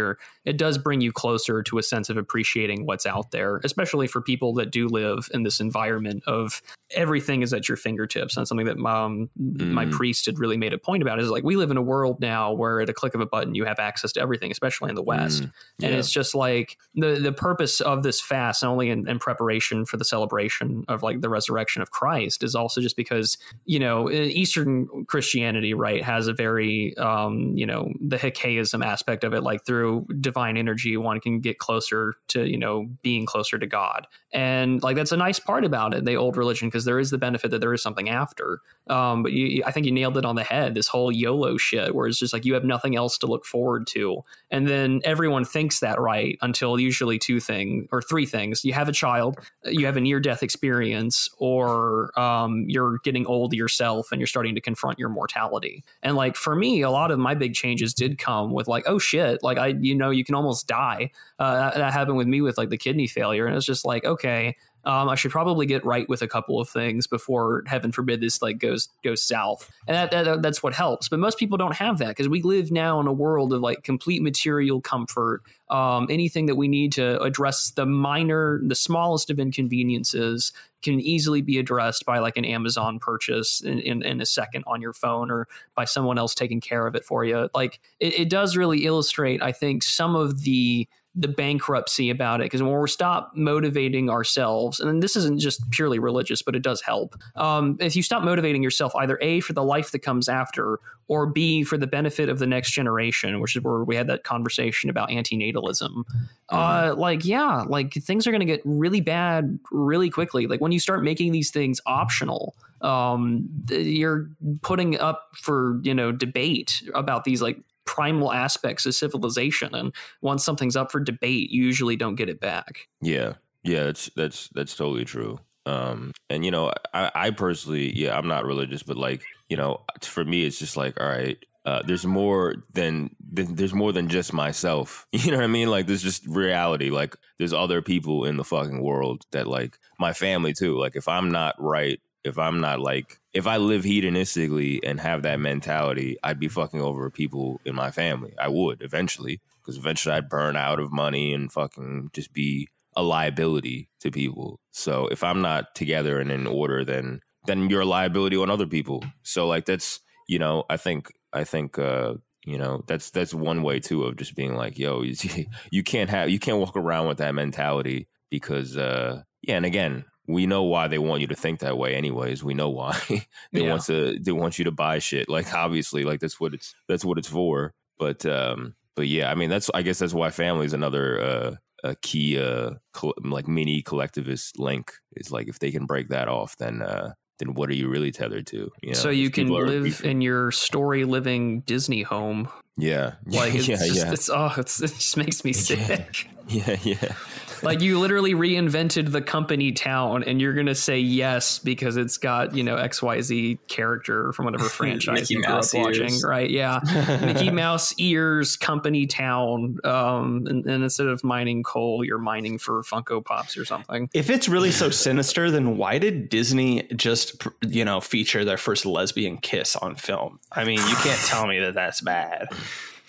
it does bring you closer to a sense of appreciating what's out there, especially for people that do live in this environment of everything is at your fingertips. And something that um, mm. my priest had really made a point about is like we live in a world now where at a click of a button you have access to everything, especially in the West. Mm. Yeah. And it's just like the the purpose of this fast, not only in, in preparation for the celebration of like the resurrection of Christ, is also just because you know Eastern Christianity, right, has a very um, you know the Hesychasm aspect of it like through divine energy one can get closer to you know being closer to god and like that's a nice part about it the old religion because there is the benefit that there is something after um, but you, I think you nailed it on the head. This whole YOLO shit, where it's just like you have nothing else to look forward to, and then everyone thinks that right until usually two things or three things: you have a child, you have a near-death experience, or um, you're getting old yourself and you're starting to confront your mortality. And like for me, a lot of my big changes did come with like, oh shit, like I, you know, you can almost die. Uh, that, that happened with me with like the kidney failure, and it's just like, okay, um, I should probably get right with a couple of things before, heaven forbid, this like goes goes south. And that, that that's what helps. But most people don't have that because we live now in a world of like complete material comfort. Um, anything that we need to address the minor, the smallest of inconveniences can easily be addressed by like an Amazon purchase in, in, in, a second on your phone or by someone else taking care of it for you. Like it, it does really illustrate, I think, some of the the bankruptcy about it because when we stop motivating ourselves and this isn't just purely religious but it does help. Um, if you stop motivating yourself either a for the life that comes after or b for the benefit of the next generation which is where we had that conversation about antinatalism uh like yeah like things are going to get really bad really quickly. Like when you start making these things optional um you're putting up for you know debate about these like primal aspects of civilization and once something's up for debate you usually don't get it back Yeah, yeah, that's that's that's totally true. Um, and you know, I, I personally, yeah, I'm not religious, but like, you know, for me, it's just like, all right, uh, there's more than, there's more than just myself. You know what I mean? Like, there's just reality. Like, there's other people in the fucking world that like my family too. Like, if I'm not right, if I'm not like, if I live hedonistically and have that mentality, I'd be fucking over people in my family. I would eventually, because eventually I'd burn out of money and fucking just be a liability to people. So if I'm not together and in order, then then you're a liability on other people. So like that's you know I think I think uh, you know that's that's one way too of just being like yo you, you can't have you can't walk around with that mentality because uh, yeah and again we know why they want you to think that way anyways. We know why they Yeah. want to they want you to buy shit. Like obviously like that's what it's that's what it's for. But um but yeah i mean that's i guess that's why family is another uh a key uh col- like mini collectivist link is like if they can break that off then uh then what are you really tethered to? You know so you can people are live in your story living disney home. Yeah. Like it's yeah just yeah. it's oh it's, it just makes me sick yeah yeah. Like you literally reinvented the company town and you're gonna say yes because it's got you know xyz character from whatever franchise you grew up watching right? Yeah. Mickey mouse ears company town um and, and instead of mining coal you're mining for funko pops or something. If it's really so sinister, then why did Disney just, you know, feature their first lesbian kiss on film? I mean, you can't tell me that that's bad.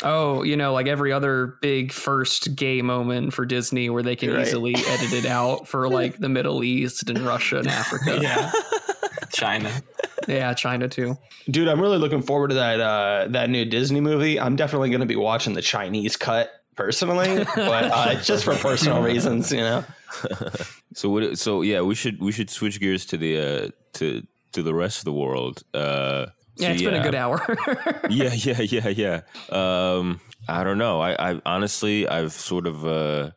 Oh you know like every other big first gay moment for disney where they can Right. easily edit it out for like the middle east and russia and africa Yeah. China. yeah china too Dude, I'm really looking forward to that uh, that new Disney movie. I'm definitely going to be watching the Chinese cut personally, but uh, just for personal reasons, you know. so what so yeah we should we should switch gears to the uh to to the rest of the world uh yeah so it's been a good hour yeah, yeah, yeah, yeah. Um, I don't know. I, I honestly, I've sort of uh,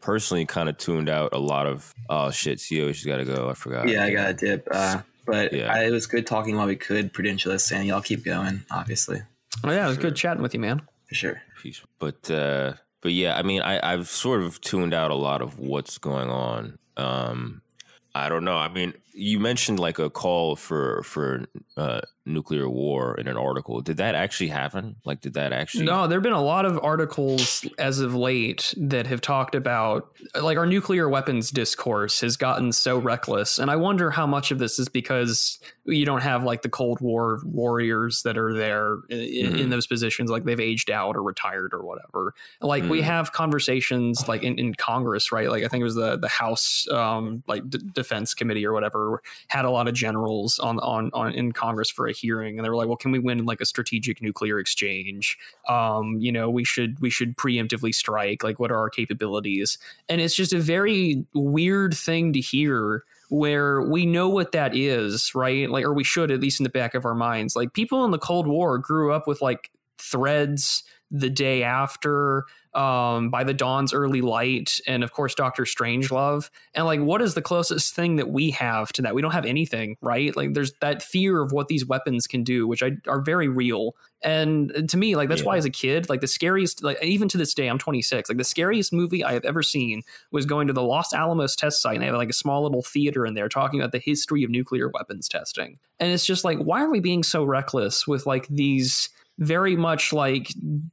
personally kind of tuned out a lot of. Oh shit, CEO, she's got to go. I forgot. Yeah, I got a dip. Uh, but Yeah. I, it was good talking while we could. Prudentialist and y'all keep going, obviously, Oh yeah, it was good chatting with you, man. for sure. Jeez. But uh, but yeah, I mean, I, I've sort of tuned out a lot of what's going on. Um, I don't know. I mean, you mentioned like a call for for uh, nuclear war in an article. Did that actually happen? Like, did that actually? No, there have been a lot of articles as of late that have talked about like our nuclear weapons discourse has gotten so reckless. And I wonder how much of this is because you don't have like the Cold War warriors that are there in, in Mhm. those positions, like they've aged out or retired or whatever. Like we Mhm. have conversations like in, in Congress, right? Like I think it was the the House um, like d- Defense Committee or whatever had a lot of generals on on on in Congress for a hearing, and they were like, "Well, can we win like a strategic nuclear exchange? Um, you know, we should we should preemptively strike. Like, what are our capabilities?" And it's just a very weird thing to hear where we know what that is, right? Like, or we should at least in the back of our minds. Like, people in the Cold War grew up with like threads the day after um, by the dawn's early light and of course dr strangelove. And like what is the closest thing that we have to that? We don't have anything right? Like there's that fear of what these weapons can do which I, are very real. And to me like that's why as a kid like the scariest like even to this day i'm 26 like the scariest movie i have ever seen was going to the los alamos test site and they have like a small little theater in there talking about the history of nuclear weapons testing. And it's just like why are we being so reckless with like these very much like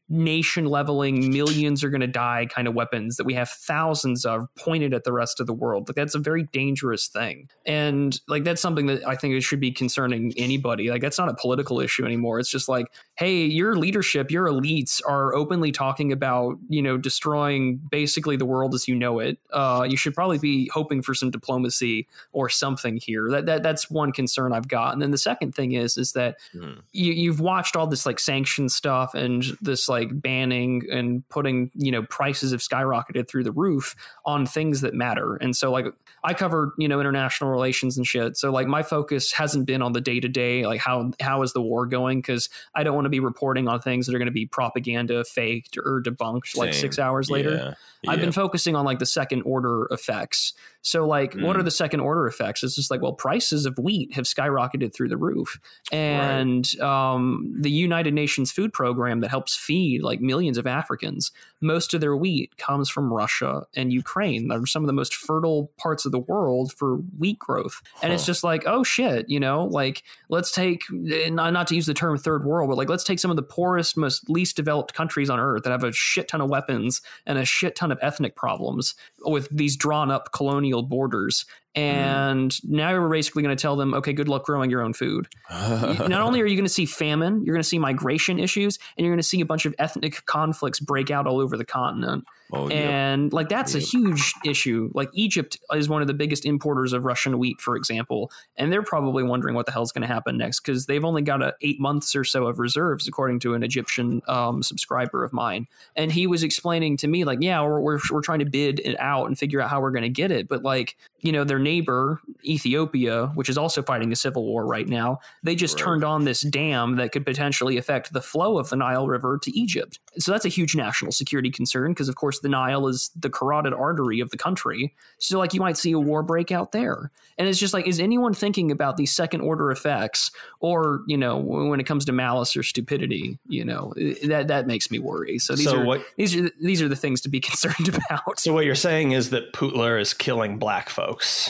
nation leveling millions are going to die kind of weapons that we have thousands of pointed at the rest of the world. Like that's a very dangerous thing. And like that's something that i think it should be concerning anybody. Like that's not a political issue anymore. It's just like hey your leadership your elites are openly talking about you know destroying basically the world as you know it. Uh, you should probably be hoping for some diplomacy or something here. That, that that's one concern i've got. And then the second thing is is that Hmm. you, you've watched all this like sanction stuff and this like banning and putting you know prices have skyrocketed through the roof on things that matter. And so like i covered you know international relations and shit. So like my focus hasn't been on the day to day like how how is the war going? Because i don't want to be reporting on things that are going to be propaganda, faked, or debunked like six hours later. Yeah. I've been focusing on like the second order effects. So, like, what Mm. are the second order effects? It's just like, well, prices of wheat have skyrocketed through the roof. And um, the United Nations Food Program that helps feed like millions of Africans, most of their wheat comes from Russia and Ukraine. They're some of the most fertile parts of the world for wheat growth. And it's just like, oh shit, you know, like, let's take, not, not to use the term third world, but like, let's take some of the poorest, most least developed countries on earth that have a shit ton of weapons and a shit ton of ethnic problems with these drawn up colonial borders. Mm. And now you're basically going to tell them, okay, good luck growing your own food. Not only are you going to see famine, you're going to see migration issues, and you're going to see a bunch of ethnic conflicts break out all over the continent. Oh. And like that's a huge issue. Like Egypt is one of the biggest importers of Russian wheat, for example, and they're probably wondering what the hell's going to happen next because they've only got a eight months or so of reserves, according to an Egyptian um, subscriber of mine. And he was explaining to me like, yeah, we're we're, we're trying to bid it out and figure out how we're going to get it, but like you know their neighbor Ethiopia, which is also fighting a civil war right now, they just Right. turned on this dam that could potentially affect the flow of the Nile River to Egypt. So that's a huge national security concern because, of course, the Nile is the carotid artery of the country. So, like, you might see a war break out there. And it's just like, is anyone thinking about these second order effects, or you know, when it comes to malice or stupidity? You know, that that makes me worry. So these So are what- these are these are the things to be concerned about. So what you're saying is that Putler is killing black folks.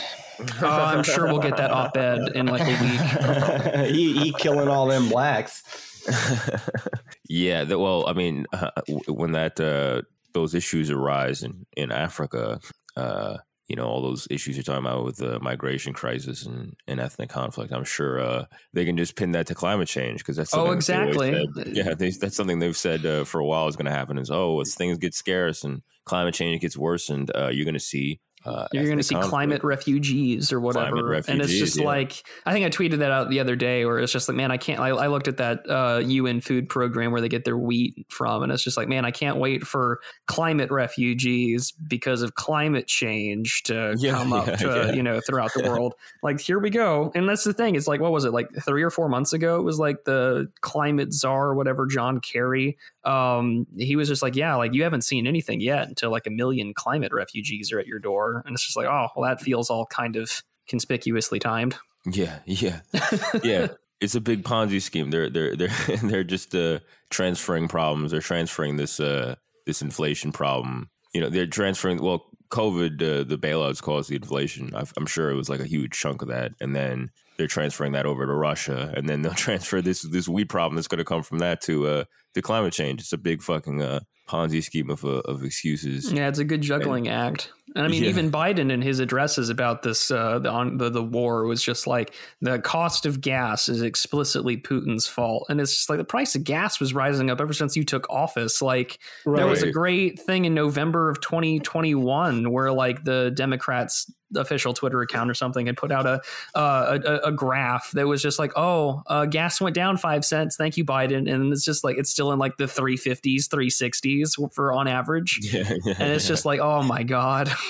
Uh, I'm sure we'll get that op-ed in like a week. he, he killing all them blacks. yeah. That, well, I mean, uh, when that uh, those issues arise in in Africa, uh, you know, all those issues you're talking about with the migration crisis and, and ethnic conflict, I'm sure uh, they can just pin that to climate change because that's Oh, something that they exactly. said- yeah, they, that's something they've said uh, for a while is going to happen. Is oh, as things get scarce and climate change gets worse, and uh, you're going to see. Uh, You're going to see conflict. climate refugees or whatever, Climate and it's just yeah. like I think I tweeted that out the other day, where it's just like, man, I can't. I, I looked at that uh, UN food program where they get their wheat from, and it's just like, man, I can't wait for climate refugees because of climate change to Yeah, come up yeah, to you know throughout the world. like here we go, and that's the thing. It's like what was it like three or four months ago? It was like the climate czar, or whatever, John Kerry. Um, he was just like, yeah, like you haven't seen anything yet until like a million climate refugees are at your door, and it's just like, oh, well, that feels all kind of conspicuously timed. Yeah, yeah, yeah. It's a big Ponzi scheme. They're they're they're they're just uh, transferring problems. They're transferring this uh, this inflation problem. You know, they're transferring. Well, COVID, uh, the bailouts caused the inflation. i I'm sure it was like a huge chunk of that, and then they're transferring that over to Russia, and then they'll transfer this this wheat problem that's going to come from that to uh, to climate change. It's a big fucking uh, Ponzi scheme of uh, of excuses. Yeah, it's a good juggling act. And I mean, Yeah. even Biden in his addresses about this, uh, the, on the the war was just like the cost of gas is explicitly Putin's fault, and it's just like the price of gas was rising up ever since you took office. Like there was a great thing in November of 2021 where like the Democrats official Twitter account or something had put out a uh, a, a graph that was just like, oh, uh, gas went down five cents. Thank you, Biden. And it's just like it's still in like the 350s, 360s for on average. Yeah, yeah, And it's just like, oh my god.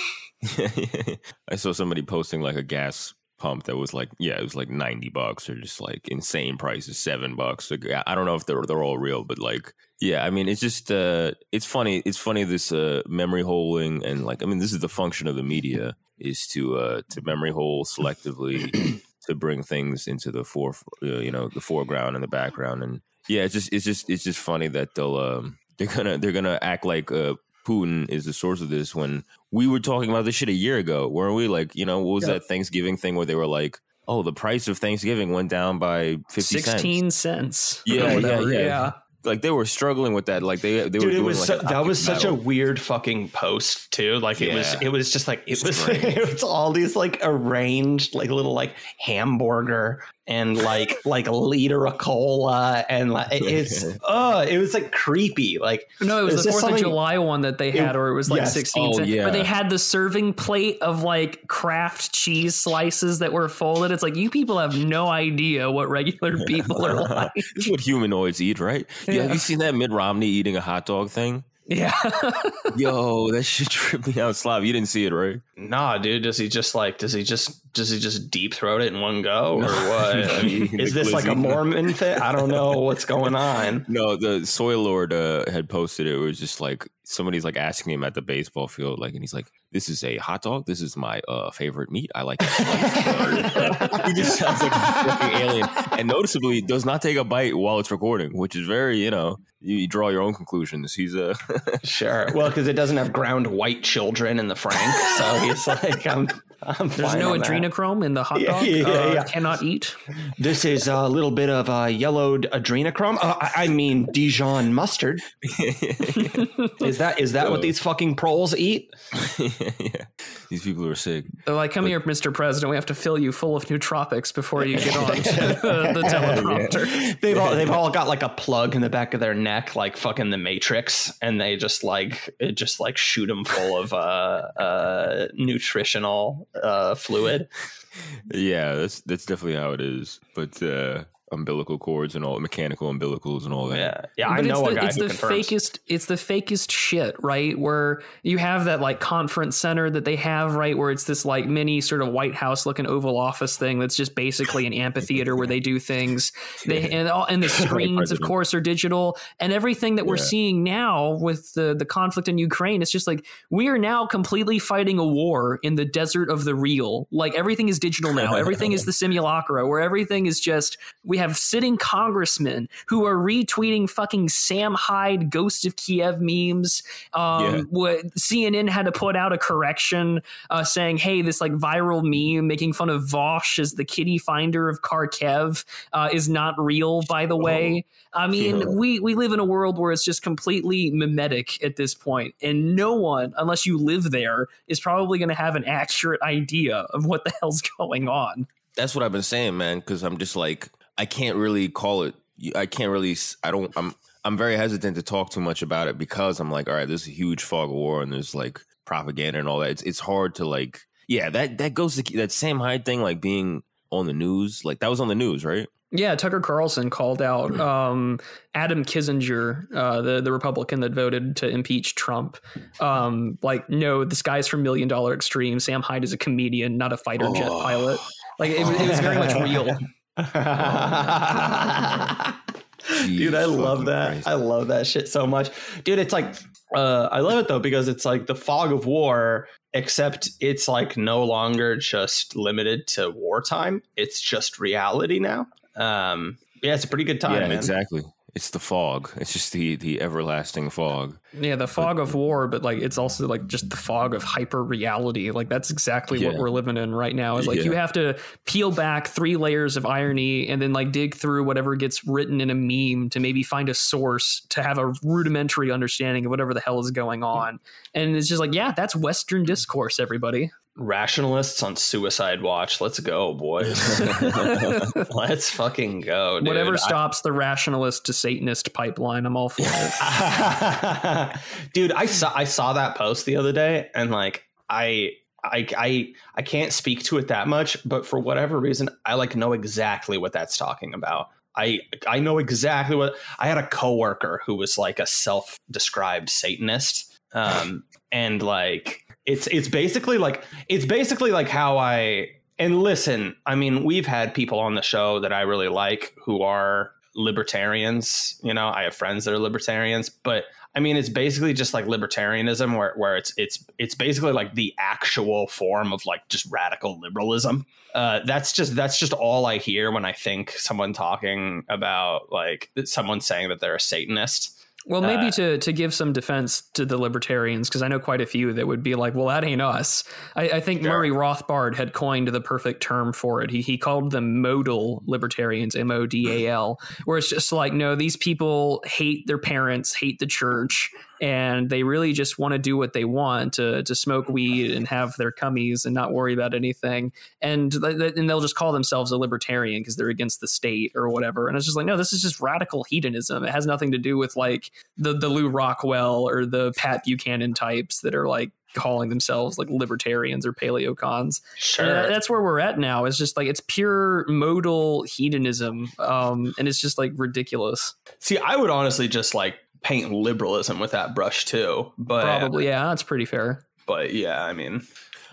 I saw somebody posting like a gas pump that was like, yeah, it was like ninety bucks or just like insane prices, seven bucks. Like, I- I don't know if they're they're all real, but like, yeah, I mean, it's just uh, it's funny. It's funny this uh, memory holding and like, I mean, this is the function of the media is to uh, to memory hole selectively to bring things into the fore, uh, you know, the foreground and the background, and yeah, it's just it's just it's just funny that they'll um, they're gonna they're gonna act like uh, Putin is the source of this when we were talking about this shit a year ago, weren't we? Like, you know, what was Yeah. that Thanksgiving thing where they were like, "Oh, the price of Thanksgiving went down by fifty 16 cents." cents. Yeah, or yeah, yeah. Like they were struggling with that. Like they they were Dude, it doing was like that was such a weird fucking post too. Like it was, it was just like it was, Strange. it was all these like arranged like little like hamburger and like like a liter of cola and like it's uh it was like creepy. Like No, it was Is the Fourth of July one that they It- had, or it was like yes. 16 Oh, cents. yeah. But they had the serving plate of like Kraft cheese slices that were folded. It's like you people have no idea what regular people are like. This is what humanoids eat, right? Yeah. Yeah. Have you seen that Mitt Romney eating a hot dog thing? Yeah. Yo, that shit tripped me out. Slav, you didn't see it, right? nah, dude. Does he just like does he just does he just deep throat it in one go or what? I mean, is this like a. Mormon thing? I don't know what's going on. No, the soy lord uh, had posted it. It was just like somebody's like asking him at the baseball field, like, and he's like, "This is a hot dog. This is my uh, favorite meat. I like." It sliced." he just sounds like a fucking alien, and noticeably does not take a bite while it's recording, which is very, you know, you, you draw your own conclusions. He's uh, a Sure. Well, because it doesn't have ground white children in the Frank, so he's like, I'm, I'm There's no on that. adrenochrome in the hot Yeah, dog. yeah, uh, yeah. Cannot eat. This is a little bit of uh, yellowed adrenochrome. Uh, I, I mean Dijon mustard. Is that is that what Uh, these fucking proles eat? yeah, these people are sick. They're like, come here, Mr. President. We have to fill you full of nootropics before you get on to the teleprompter. They've all they've all got like a plug in the back of their neck, like fucking the Matrix, and they just like it just like shoot them full of uh, uh, nutritional uh, fluid. Yeah, that's that's definitely how it is. But uh, umbilical cords and all mechanical umbilicals and all that. Yeah, yeah. I but know it's a the, guy it's who the confirms. fakest it's the fakest shit right where you have that like conference center that they have right where it's this like mini sort of white house looking oval office thing that's just basically an amphitheater where they do things they and, all, and the screens of course are digital and everything that we're Yeah. seeing now with the the conflict in ukraine it's just like we are now completely fighting a war in the desert of the real like everything is digital now everything is the simulacra where everything is just we have sitting congressmen who are retweeting fucking Sam Hyde Ghost of Kiev memes. Um, Yeah. what CNN had to put out a correction uh, saying, "Hey, this like viral meme making fun of Vaush as the kitty finder of Kharkiv uh, is not real." By the way, I mean Yeah. we we live in a world where it's just completely mimetic at this point, and no one, unless you live there, is probably going to have an accurate idea of what the hell's going on. That's what I've been saying, man. Because I'm just like, I can't really call it. I can't really. I don't. I'm. I'm very hesitant to talk too much about it because I'm like, all right, there's a huge fog of war and there's like propaganda and all that. It's it's hard to like. Yeah, that that goes to that Sam Hyde thing, like being on the news. Like that was on the news, right? Yeah, Tucker Carlson called out um, Adam Kinzinger, uh, the the Republican that voted to impeach Trump. Um, like, no, this guy's from Million Dollar Extreme. Sam Hyde is a comedian, not a fighter jet Oh. pilot. Like, it, it was very much real. Dude, I love that. Christ. I love that shit so much. Dude, it's like uh I love it though because it's like the fog of war except it's like no longer just limited to wartime. It's just reality now. Um yeah, it's a pretty good time, yeah, man. exactly. It's the fog. It's just the the everlasting fog. Yeah, the fog of war, but like it's also like just the fog of hyper reality. Like that's exactly what we're living in right now. Is like Yeah. you have to peel back three layers of irony and then like dig through whatever gets written in a meme to maybe find a source to have a rudimentary understanding of whatever the hell is going on. And it's just like, yeah, that's Western discourse, everybody. Rationalists on suicide watch. Let's go, boys. Let's fucking go. Dude. Whatever I- stops the rationalist to Satanist pipeline, I'm all for it. dude i saw i saw that post the other day and like i I, I I can't speak to it that much, but for whatever reason, I like know exactly what that's talking about. I I know exactly what I had a coworker who was like a self-described Satanist, um, and like it's it's basically like it's basically like how I and listen. I mean, we've had people on the show that I really like who are libertarians. You know, I have friends that are libertarians, but I mean, it's basically just like libertarianism, where where it's it's it's basically like the actual form of like just radical liberalism. Uh, that's just that's just all I hear when I think someone talking about like someone saying that they're a Satanist. Well, maybe Uh, to to give some defense to the libertarians, because I know quite a few that would be like, "Well, that ain't us." I, I think Sure. Murray Rothbard had coined the perfect term for it. He he called them modal libertarians, M O D A L, where it's just like, no, these people hate their parents, hate the church, and they really just want to do what they want to to smoke weed and have their cummies and not worry about anything. And th- th- and they'll just call themselves a libertarian because they're against the state or whatever. And it's just like, no, this is just radical hedonism. It has nothing to do with like the the Lew Rockwell or the Pat Buchanan types that are like calling themselves like libertarians or paleocons. Sure. That- that's where we're at now. It's just like it's pure modal hedonism, um, and it's just like ridiculous. See, I would honestly just like paint liberalism with that brush too, but Probably, yeah, that's pretty fair. but yeah, I mean,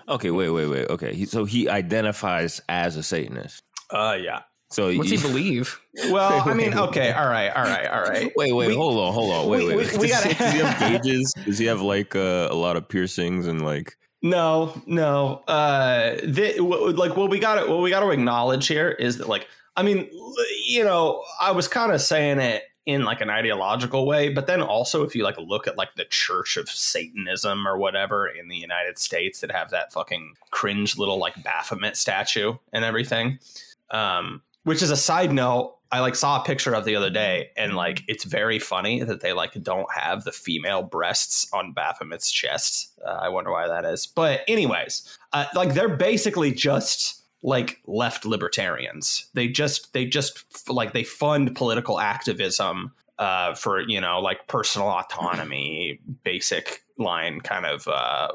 Okay, wait, wait, wait. Okay, he, so he identifies as a Satanist. uh, yeah. So What's he believe? Well, I mean, okay, all right, all right, all right. Wait, wait, We- hold on, hold on, wait, we- wait. we- wait. we does, gotta- he, does he have gauges? Does he have like uh, a lot of piercings and like? No, no. Uh, the, w- like what we got to what we got to acknowledge here is that like I mean, you know, I was kind of saying it in like an ideological way, but then also if you like look at like the Church of Satanism or whatever in the United States that have that fucking cringe little like Baphomet statue and everything. Um, which is a side note. I like saw a picture of the other day, and like it's very funny that they like don't have the female breasts on Baphomet's chest. Uh, I wonder why that is. But anyways, uh, like they're basically just like left libertarians. They just they just like they fund political activism uh, for you know like personal autonomy, basic line kind of uh,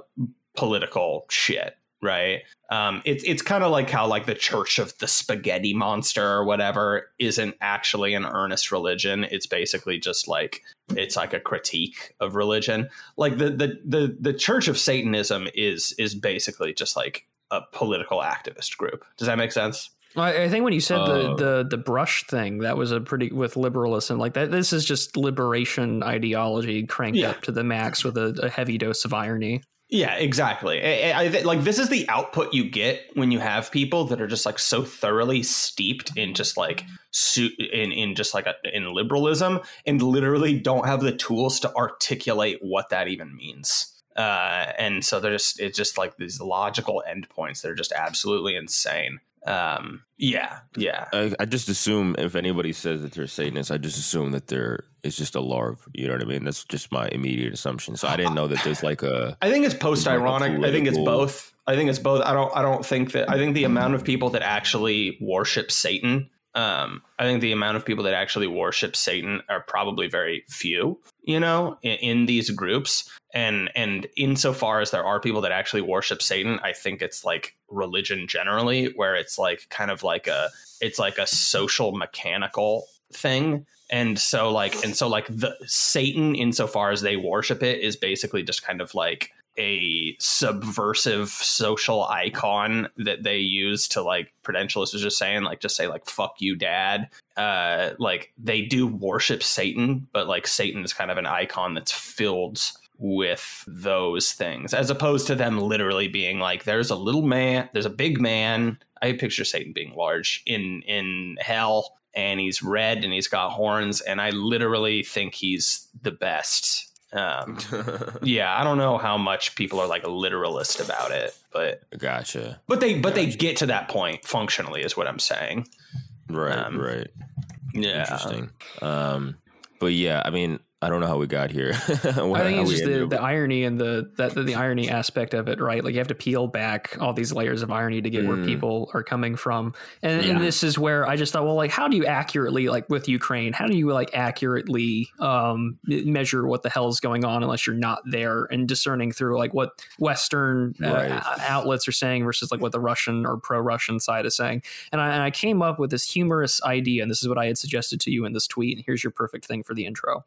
political shit, right? Um, it's it's kind of like how like the Church of the Spaghetti Monster or whatever isn't actually an earnest religion. It's basically just like it's like a critique of religion. Like the the the the Church of Satanism is is basically just like a political activist group. Does that make sense? I, I think when you said Uh, the, the the brush thing, that was a pretty with liberalism like that. This is just liberation ideology cranked Yeah. up to the max with a, a heavy dose of irony. Yeah, exactly. I, I, like this is the output you get when you have people that are just like so thoroughly steeped in just like in in just like a, in liberalism and literally don't have the tools to articulate what that even means. Uh, and so they're just it's just like these logical endpoints that are just absolutely insane. Um, yeah, yeah. I, I just assume if anybody says that they're Satanists, I just assume that they're it's just a larp. You know what I mean? That's just my immediate assumption. So I didn't know that there's like a I think it's post ironic. I think it's both. I think it's both. I don't. I don't think that. I think the amount of people that actually worship Satan. Um, I think the amount of people that actually worship Satan are probably very few. You know, in, in these groups, and and insofar as there are people that actually worship Satan, I think it's like religion generally, where it's like kind of like a it's like a social mechanical thing and so like and so like the satan insofar as they worship it is basically just kind of like a subversive social icon that they use to like prudentialist was just saying like just say like fuck you dad. Uh like they do worship satan but like satan is kind of an icon that's filled with those things as opposed to them literally being like there's a little man there's a big man. I picture satan being large in in hell and he's red and he's got horns and i literally think he's the best um yeah i don't know how much people are like a literalist about it but gotcha. but they but they get to that point functionally is what i'm saying Right, Um, right. yeah Interesting. Um, but yeah, I mean, I don't know how we got here. I think it's just the, the irony and the that the, the irony aspect of it, right? Like you have to peel back all these layers of irony to get where Mm. people are coming from, and, Yeah. and this is where I just thought, well, like, how do you accurately, like with Ukraine, how do you like accurately um, measure what the hell is going on unless you're not there and discerning through like what Western uh, Right. o- outlets are saying versus like what the Russian or pro-Russian side is saying, and I, and I came up with this humorous idea, and this is what I had suggested to you in this tweet, and here's your perfect thing for the intro.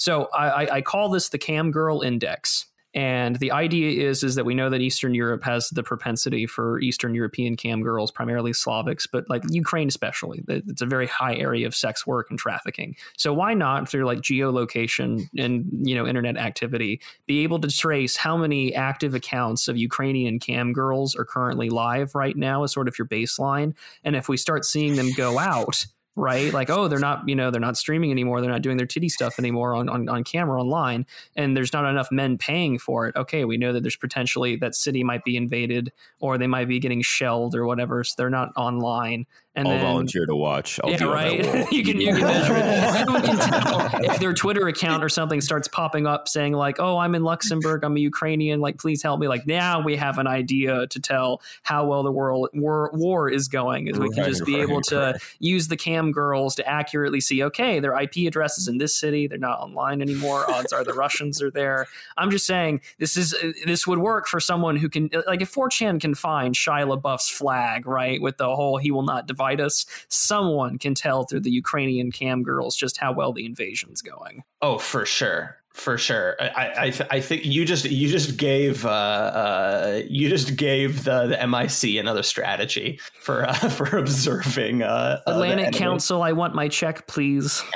So I, I, call this the Cam Girl Index. And the idea is is that we know that Eastern Europe has the propensity for Eastern European cam girls, primarily Slavics, but like Ukraine especially. It's a very high area of sex work and trafficking. So why not through like geolocation and you know internet activity be able to trace how many active accounts of Ukrainian cam girls are currently live right now as sort of your baseline. And if we start seeing them go out, right? Like, oh, they're not, you know, they're not streaming anymore. They're not doing their titty stuff anymore on, on, on camera online. And there's not enough men paying for it. Okay, we know that there's potentially that city might be invaded or they might be getting shelled or whatever. So they're not online. And I'll then, volunteer to watch. I'll yeah, be on that right. you can you can measure it. And we can tell if their Twitter account or something starts popping up saying like, "Oh, I'm in Luxembourg. I'm a Ukrainian. Like, please help me." Like now we have an idea to tell how well the world war, war is going. Is we can just be right, able to right. use the cam girls to accurately see. Okay, their IP address is in this city. They're not online anymore. Odds are the Russians are there. I'm just saying this is this would work for someone who can like if 4chan can find Shia LaBeouf's flag right with the whole "He will not divide us." Someone can tell through the Ukrainian cam girls just how well the invasion's going. Oh, for sure. for sure. I I, I think you just you just gave uh, uh, you just gave the, the MIC another strategy for uh, for observing uh, uh, Atlantic. Council, I want my check, please.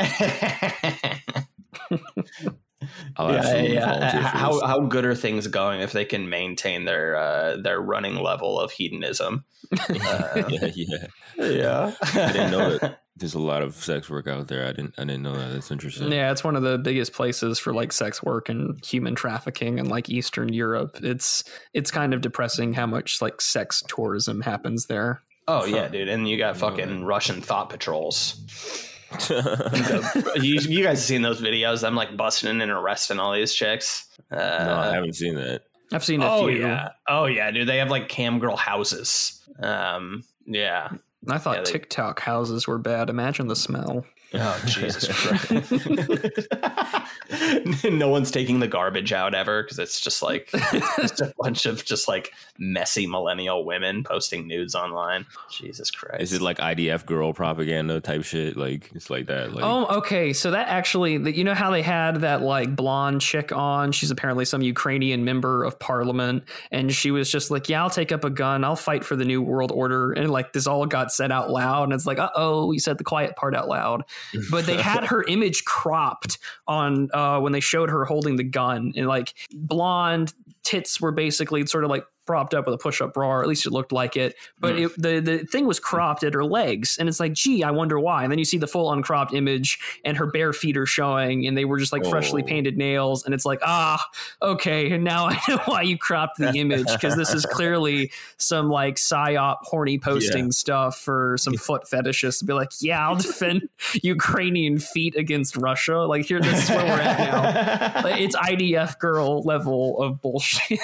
I'll yeah, yeah. How how good are things going if they can maintain their uh, their running level of hedonism? Uh, yeah, yeah. yeah, I didn't know that. There's a lot of sex work out there. I didn't. I didn't know that. That's interesting. Yeah, it's one of the biggest places for like sex work and human trafficking and like Eastern Europe. It's it's kind of depressing how much like sex tourism happens there. Oh yeah, dude, and you got fucking. Russian thought patrols. you, you guys seen those videos? I'm like busting in and arresting all these chicks. Uh, no, I haven't seen that. I've seen a oh few. yeah, oh yeah, dude. They have like cam girl houses. Um, yeah. I thought Yeah, they- TikTok houses were bad. Imagine the smell. Oh Jesus Christ! no one's taking the garbage out ever because it's just like it's just a bunch of just like messy millennial women posting nudes online. Jesus Christ! Is it like IDF girl propaganda type shit? Like it's like that. Like Oh, okay. So that actually, you know how they had that like blonde chick on? She's apparently some Ukrainian member of parliament, and she was just like, "Yeah, I'll take up a gun. I'll fight for the new world order." And like this all got said out loud, and it's like, "Uh oh, you said the quiet part out loud." But they had her image cropped on uh, when they showed her holding the gun, and like blonde tits were basically sort of like propped up with a push-up bra, or at least it looked like it. But it, the the thing was cropped at her legs, and it's like, gee, I wonder why. And then you see the full uncropped image, and her bare feet are showing, and they were just like freshly Oh. painted nails, and it's like, ah, okay, and now I know why you cropped the image because this is clearly some like psyop horny posting stuff for some foot fetishists to be like, yeah, I'll defend Ukrainian feet against Russia. Like here, this is where we're at now. Like, it's IDF girl level of bullshit.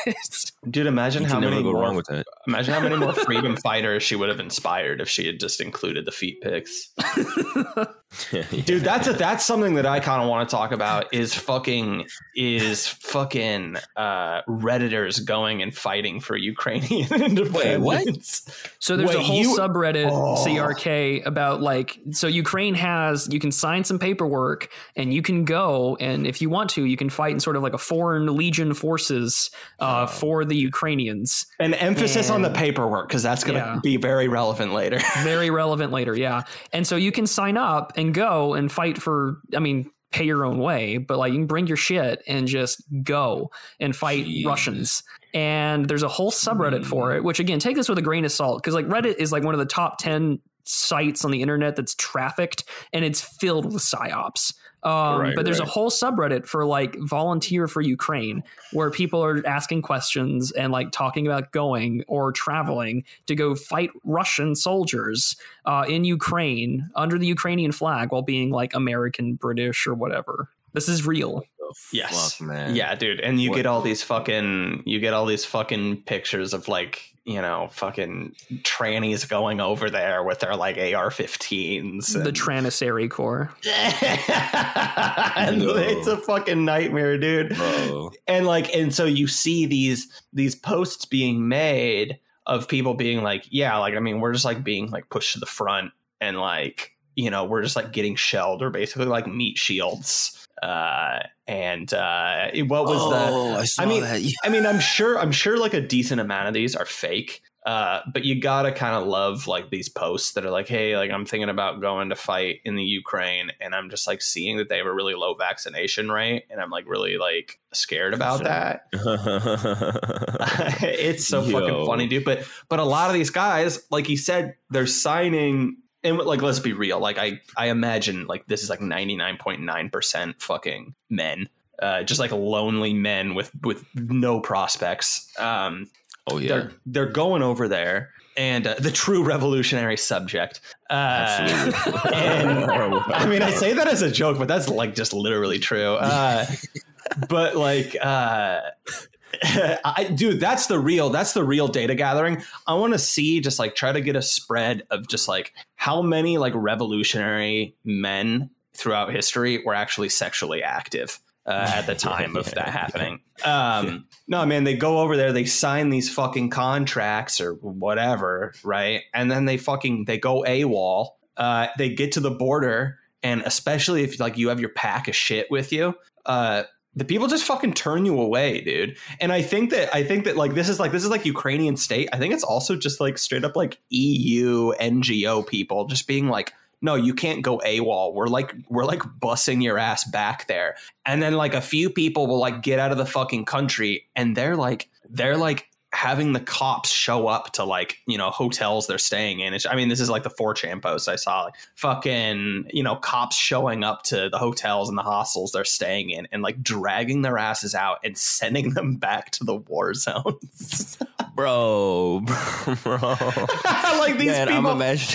Dude, imagine how many go more, wrong with that. imagine how many more freedom fighters she would have inspired if she had just included the feet pics. Dude, that's a, that's something that I kind of want to talk about is fucking is fucking uh redditors going and fighting for Ukrainian independence. What? So there's a whole you- subreddit Oh. CRK about like so Ukraine has you can sign some paperwork and you can go and if you want to you can fight in sort of like a foreign legion forces uh, for the Ukrainians. An emphasis on the paperwork because that's going to Yeah. be very relevant later. Very relevant later, yeah. And so you can sign up and go and fight for I mean pay your own way, but like you can bring your shit and just go and fight Jesus. Russians. And there's a whole subreddit for mm. it, which again, take this with a grain of salt because like Reddit is like one of the top 10 sites on the internet that's trafficked and it's filled with psyops. Um, Right, but there's right. a whole subreddit for like volunteer for Ukraine where people are asking questions and like talking about going or traveling to go fight Russian soldiers uh, in Ukraine under the Ukrainian flag while being like American, British, or whatever. This is real. Yes. Fuck, man. Yeah, dude. And you What- get all these fucking you get all these fucking pictures of like, you know, fucking trannies going over there with their like AR-15s. The and- Tranissary Corps. and No. it's a fucking nightmare, dude. Bro. And like and so you see these these posts being made of people being like, yeah, like I mean, we're just like being like pushed to the front and like, you know, we're just like getting shelled or basically like meat shields. Uh and uh what was the oh, I saw I mean, that. I mean, I'm sure I'm sure like a decent amount of these are fake. Uh, but you gotta kind of love like these posts that are like, hey, like I'm thinking about going to fight in the Ukraine, and I'm just like seeing that they have a really low vaccination rate, and I'm like really like scared about Sure. that. it's so fucking funny, dude. But but a lot of these guys, like you said, they're signing. And like, let's be real. Like, I I imagine like this is like ninety nine point nine percent fucking men, uh, just like lonely men with with no prospects. Um, oh yeah. they're they're going over there, and uh, the true revolutionary subject. Uh, Absolutely. and I mean, I say that as a joke, but that's like just literally true. Uh, but like, uh, I, dude, that's the real, that's the real data gathering. I want to see, just like, try to get a spread of just like how many like revolutionary men throughout history were actually sexually active. Uh, at the time of that happening, um, no man, they go over there, they sign these fucking contracts or whatever, right? And then they fucking they go AWOL. Uh, they get to the border, and especially if like you have your pack of shit with you, uh, the people just fucking turn you away, dude. And I think that I think that like this is like this is like Ukrainian state. I think it's also just like straight up like EU NGO people just being like, no, you can't go AWOL. We're like we're like bussing your ass back there. And then like a few people will like get out of the fucking country and they're like they're like having the cops show up to like you know hotels they're staying in. It's, I mean, this is like the 4chan post I saw. Like fucking you know cops showing up to the hotels and the hostels they're staying in and like dragging their asses out and sending them back to the war zones. bro, bro. like these Man, I'm people,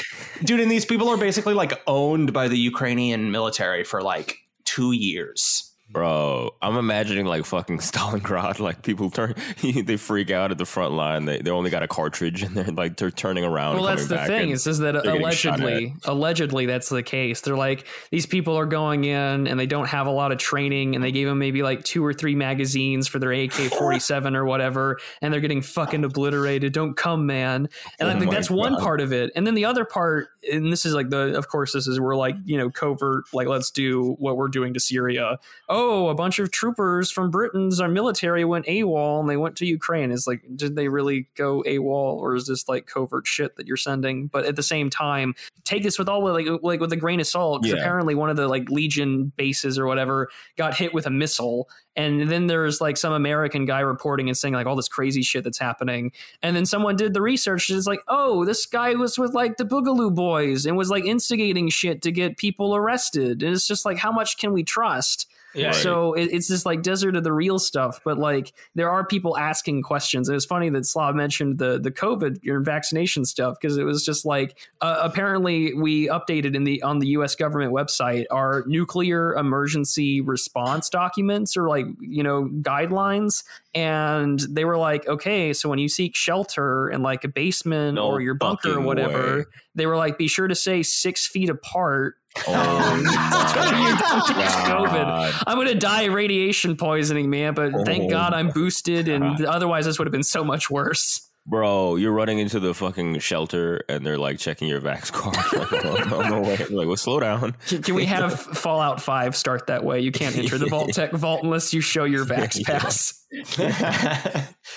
dude, and these people are basically like owned by the Ukrainian military for like two years. Bro, I'm imagining like fucking Stalingrad. Like people turn, they freak out at the front line. They they only got a cartridge and they're like they're turning around. Well, that's the thing. Is just that allegedly, allegedly that's the case. They're like these people are going in and they don't have a lot of training, and they gave them maybe like two or three magazines for their AK forty seven or whatever, and they're getting fucking obliterated. Don't come, man. And I Oh think my that's one part of it. And then the other part, and this is like the, of course, this is where like you know covert, like let's do what we're doing to Syria. Oh, Oh, a bunch of troopers from Britain's our military went AWOL and they went to Ukraine. It's like, did they really go AWOL or is this like covert shit that you're sending? But at the same time, take this with all like like with a grain of salt. Yeah. apparently one of the like Legion bases or whatever got hit with a missile. And then there's like some American guy reporting and saying like all this crazy shit that's happening. And then someone did the research. And it's like, oh, this guy was with like the Boogaloo Boys and was like instigating shit to get people arrested. And it's just like, how much can we trust? Yeah. So it, it's this like desert of the real stuff, but like there are people asking questions. And it's funny that Slav mentioned the the COVID your vaccination stuff because it was just like uh, apparently we updated in the on the U.S. government website our nuclear emergency response documents or like you know guidelines, and they were like, okay, so when you seek shelter in like a basement No or your bunker or whatever, way. they were like, be sure to stay six feet apart. Oh my you don't COVID. I'm gonna die of radiation poisoning, man. But thank Oh God I'm boosted, and God. otherwise this would have been so much worse. Bro, you're running into the fucking shelter and they're like checking your Vax card. like, oh, no, no way. Like, well, slow down. Can, can we have Fallout Five start that way? You can't enter the Vault-Tec Vault unless you show your Vax pass.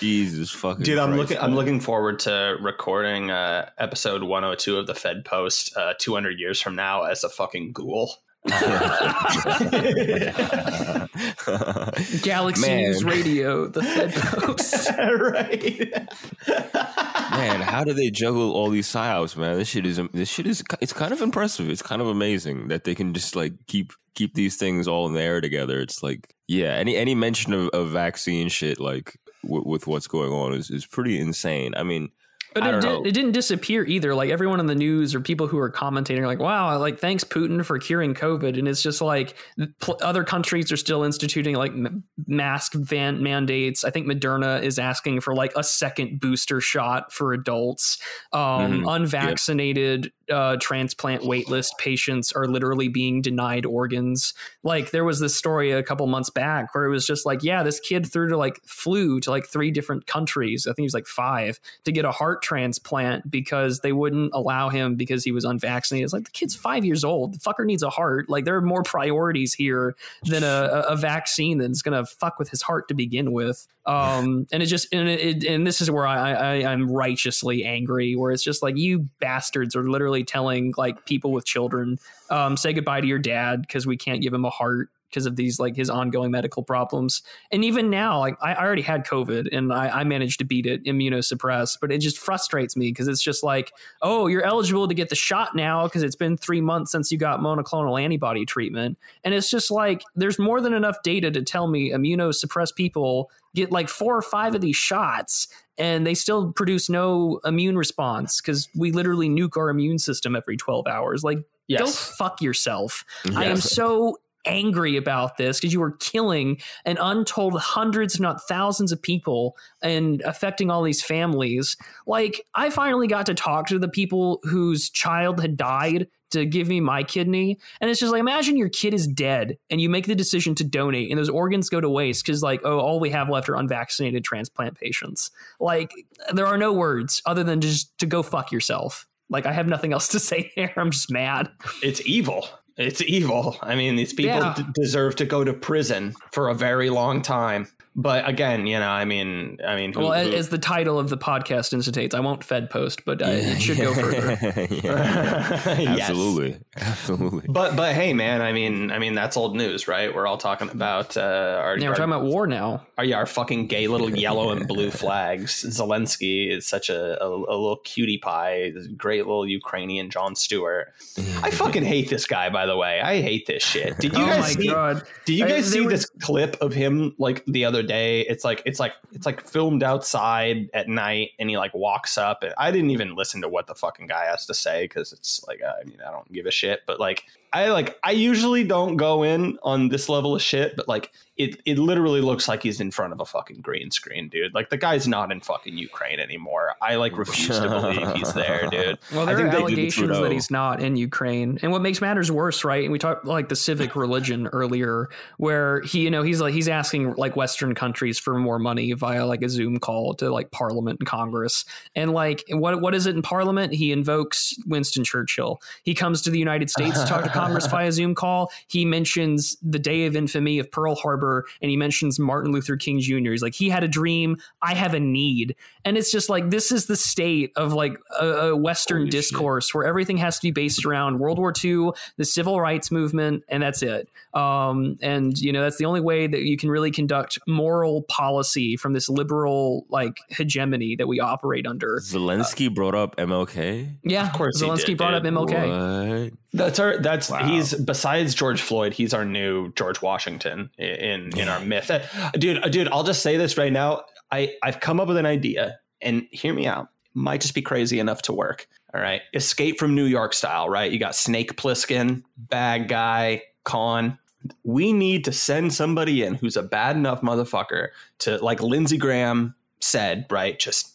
Jesus fucking Dude, I'm Christ, looking. I'm looking forward to recording uh, episode 102 of the Fed Post uh, 200 years from now as a fucking ghoul. Galaxy Man. News Radio, the Fed Post. right. man, how do they juggle all these psyops, man? This shit is this shit is it's kind of impressive. It's kind of amazing that they can just like keep keep these things all in the air together. It's like yeah, any any mention of, of vaccine shit like w- with what's going on is is pretty insane. I mean, But it, did, it didn't disappear either. Like everyone in the news or people who are commentating are like, wow, like thanks Putin for curing COVID. And it's just like pl- other countries are still instituting like m- mask van mandates. I think Moderna is asking for like a second booster shot for adults. Um, Mhm. unvaccinated uh, transplant waitlist patients are literally being denied organs. Like there was this story a couple months back where it was just like, yeah, this kid through to like flew to like three different countries. I think he was like five to get a heart transplant because they wouldn't allow him because he was unvaccinated. It's like the kid's five years old. The fucker needs a heart. Like there are more priorities here than a, a, a vaccine that's gonna fuck with his heart to begin with. Um, and it just and it, and this is where I, I I'm righteously angry, where it's just like you bastards are literally telling like people with children, um, say goodbye to your dad because we can't give him a heart because of these like his ongoing medical problems. And even now, like I, I already had COVID and I, I managed to beat it immunosuppressed, but it just frustrates me because it's just like, oh, you're eligible to get the shot now because it's been three months since you got monoclonal antibody treatment. And it's just like there's more than enough data to tell me immunosuppressed people get like four or five of these shots and they still produce no immune response because we literally nuke our immune system every 12 hours. Like, go Yes. fuck yourself. I am so angry about this because you were killing an untold hundreds, if not thousands of people and affecting all these families. Like, I finally got to talk to the people whose child had died to give me my kidney. And it's just like, imagine your kid is dead and you make the decision to donate and those organs go to waste because, like, oh, all we have left are unvaccinated transplant patients. Like, there are no words other than just to go fuck yourself. Like, I have nothing else to say there. I'm just mad. It's evil. It's evil. I mean, these people Yeah. d- deserve to go to prison for a very long time. But again, you know, I mean, I mean, who- well, who- as the title of the podcast incitates, I won't Fed post, but uh, it should go further. yeah. Yes. Absolutely, absolutely. But but hey, man, I mean, I mean, that's old news, right? We're all talking about uh, our, Yeah, we're our, talking about war now. Are yeah, our fucking gay little yellow and blue flags. Zelensky is such a, a, a little cutie pie, this great little Ukrainian Jon Stewart. I fucking hate this guy, by the way. I hate this shit. Did you oh guys my see? god! Did you guys they see were- this clip of him like the other day? It's like it's like it's like filmed outside at night, and he like walks up. And I didn't even listen to what the fucking guy has to say because it's like I mean I don't give a shit. But like I like I usually don't go in on this level of shit, but like it it literally looks like he's in front of a fucking green screen, dude. Like the guy's not in fucking Ukraine anymore. I like refuse to believe he's there, dude. Well, I there think are they did allegations that he's not in Ukraine, and what makes matters worse, right? And we talked like the civic religion earlier, where he, you know, he's like he's asking like Western countries for more money via like a Zoom call to like Parliament and Congress, and like what what is it in Parliament? He invokes Winston Churchill. He comes to the United States to talk to Congress via Zoom call. He mentions the day of infamy of Pearl Harbor, and he mentions Martin Luther King Jr. He's like, he had a dream, I have a need, and it's just like this is the state of like a, a Western Holy shit. discourse where everything has to be based around World War II, the civil rights movement, and that's it. Um, and you know that's the only way that you can really conduct moral policy from this liberal like hegemony that we operate under. Zelensky brought up MLK. Yeah, Of course he Zelensky did, brought up. MLK. What? That's our. That's Wow. he's besides George Floyd. He's our new George Washington in in our myth, Uh, dude. uh, Dude, I'll just say this right now. I I've come up with an idea, and hear me out. Might just be crazy enough to work. All right, Escape from New York style. Right, you got Snake Plissken, bad guy, con. We need to send somebody in who's a bad enough motherfucker to, like Lindsey Graham said, right? Just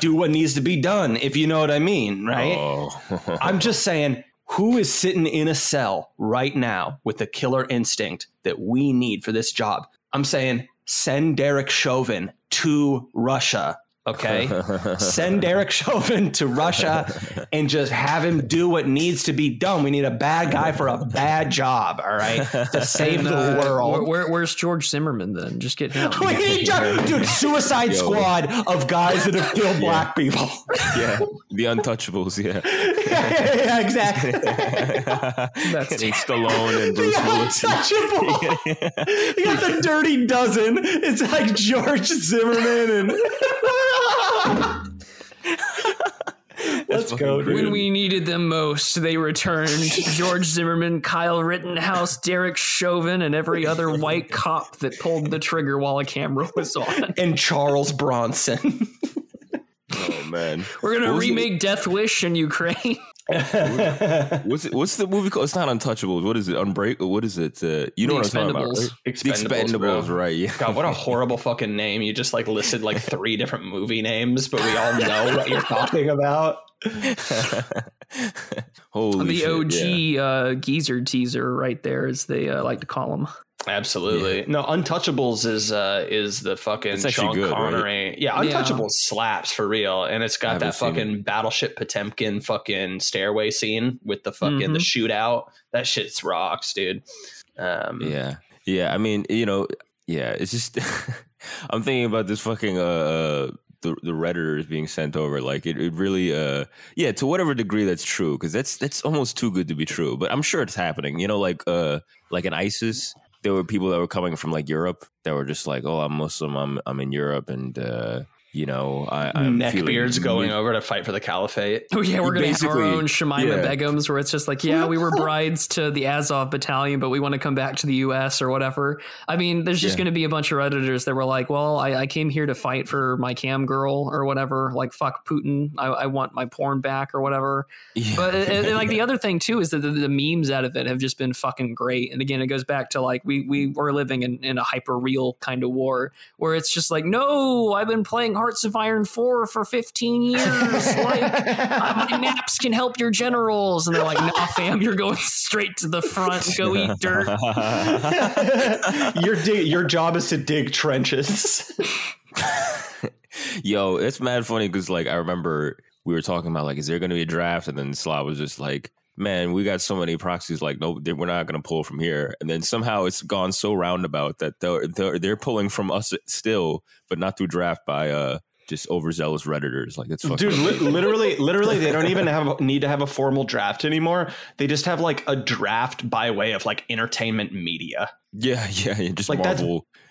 do what needs to be done, if you know what I mean, right? Oh. I'm just saying, who is sitting in a cell right now with the killer instinct that we need for this job? I'm saying, send Derek Chauvin to Russia. Okay. Send Derek Chauvin to Russia and just have him do what needs to be done. We need a bad guy for a bad job. All right. To save And, the uh, world. where, where- where's George Zimmerman then? Just get him. we need, dude, Suicide Yo. Squad of guys that have killed black people. yeah, the Untouchables. Yeah, yeah, yeah, exactly. That's- Getting Stallone and Bruce The Willis. untouchable. You got the dirty dozen. It's like George Zimmerman and. Let's go, dude. When we needed them most, they returned. George Zimmerman, Kyle Rittenhouse, Derek Chauvin, and every other white cop that pulled the trigger while a camera was on. and Charles Bronson. Oh man, We're gonna What was it- remake Death Wish in Ukraine. What's it, what's the movie called? It's not Untouchables. What is it? Unbreak? What is it? Uh, you know The what I'm talking about, Expendables. right? The Expendables, Expendables, bro. right? Yeah. God, what a horrible fucking name. You just like listed like three different movie names, but we all know what you're talking about. Holy the shit, OG yeah. uh, geezer teaser, right there, as they uh, like to call him. Absolutely. No, Untouchables is uh is the fucking Sean good. Connery. Yeah, Yeah. Untouchables slaps for real. And it's got that it. fucking Battleship Potemkin fucking stairway scene with the fucking Mhm. the shootout. That shit's rocks, dude. Um Yeah, yeah. I mean, you know, yeah. It's just I'm thinking about this fucking uh the the redditors being sent over. Like it, it really uh yeah to whatever degree that's true because that's that's almost too good to be true. But I'm sure it's happening. You know, like uh like in ISIS. There were people that were coming from like Europe that were just like, "Oh, I'm Muslim. I'm I'm in Europe, and uh, you know, I, I'm feeling neckbeards going mid- over to fight for the caliphate. Oh yeah, we're gonna have our own Shamima yeah. Begums, where it's just like, yeah, we were brides to the Azov battalion, but we want to come back to the U.S. or whatever. I mean, there's just Yeah. gonna be a bunch of redditors that were like, well, I, I came here to fight for my cam girl or whatever. Like, fuck Putin. I, I want my porn back or whatever. Yeah. But and, and, like the other thing too is that the, the memes out of it have just been fucking great. And again, it goes back to like we we were living in, in a hyper real kind of war where it's just like, no, I've been playing Hearts of Iron four for 15 years. like uh, my maps can help your generals, and they're like, nah, fam, you're going straight to the front. Go eat dirt. your dig- your job is to dig trenches. Yo, it's mad funny because like I remember we were talking about like, is there going to be a draft? And then Slav was just like, man, we got so many proxies. Like, no, we're not going to pull from here. And then somehow it's gone so roundabout that they're, they're they're pulling from us still, but not through draft by uh just overzealous redditors. Like fucking Dude, li- literally, literally, they don't even have need to have a formal draft anymore. They just have like a draft by way of like entertainment media. yeah, yeah, yeah, just Like, that's-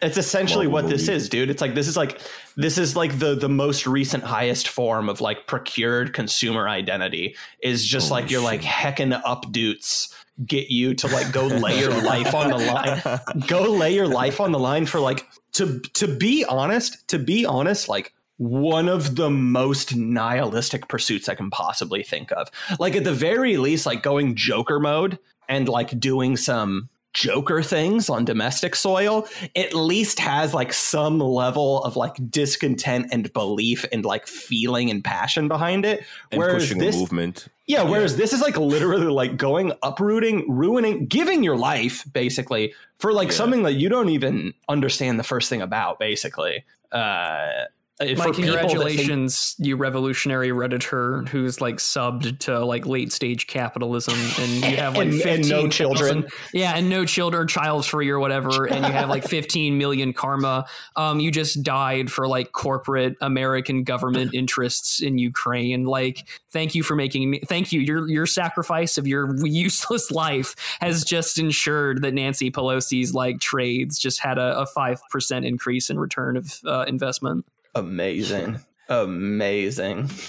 It's essentially Marvel what this is, dude. It's like this is like this is like the the most recent highest form of like procured consumer identity is just Holy like you're like shit. heckin' up dudes get you to like go lay your life on the line. Go lay your life on the line for like to to be honest, to be honest, like one of the most nihilistic pursuits I can possibly think of. Like at the very least, like going Joker mode and like doing some Joker things on domestic soil at least has like some level of like discontent and belief and like feeling and passion behind it. and Whereas pushing this, movement. yeah, whereas this is like literally like going uprooting, ruining, giving your life basically for like Yeah. something that you don't even understand the first thing about, basically. Uh, My for people think- congratulations, you revolutionary redditor who's like subbed to like late stage capitalism, and you have like And- and no 15,000 children. yeah, and no children, child free or whatever, and you have like 15 million karma. Um, you just died for like corporate American government interests in Ukraine. Like, thank you for making me. Thank you. Your your sacrifice of your useless life has just ensured that Nancy Pelosi's like trades just had a five percent increase in return of uh, investment. Amazing. Amazing.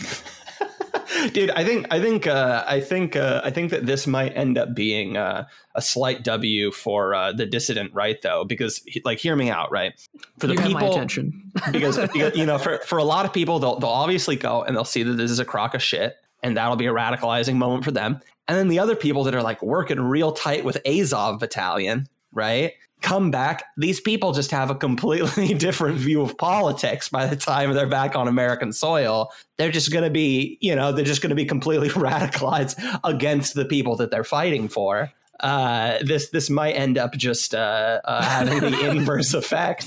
Dude i think i think uh i think uh i think that this might end up being uh, a slight w for uh the dissident right though because like hear me out right? For the you have my people attention. because, because you know for for a lot of people they'll they'll obviously go and they'll see that this is a crock of shit and that'll be a radicalizing moment for them. And then the other people that are like working real tight with azov battalion right come back these people just have a completely different view of politics by the time they're back on american soil. They're just going to be you know they're just going to be completely radicalized against the people that they're fighting for uh, this this might end up just uh, uh, having the inverse effect.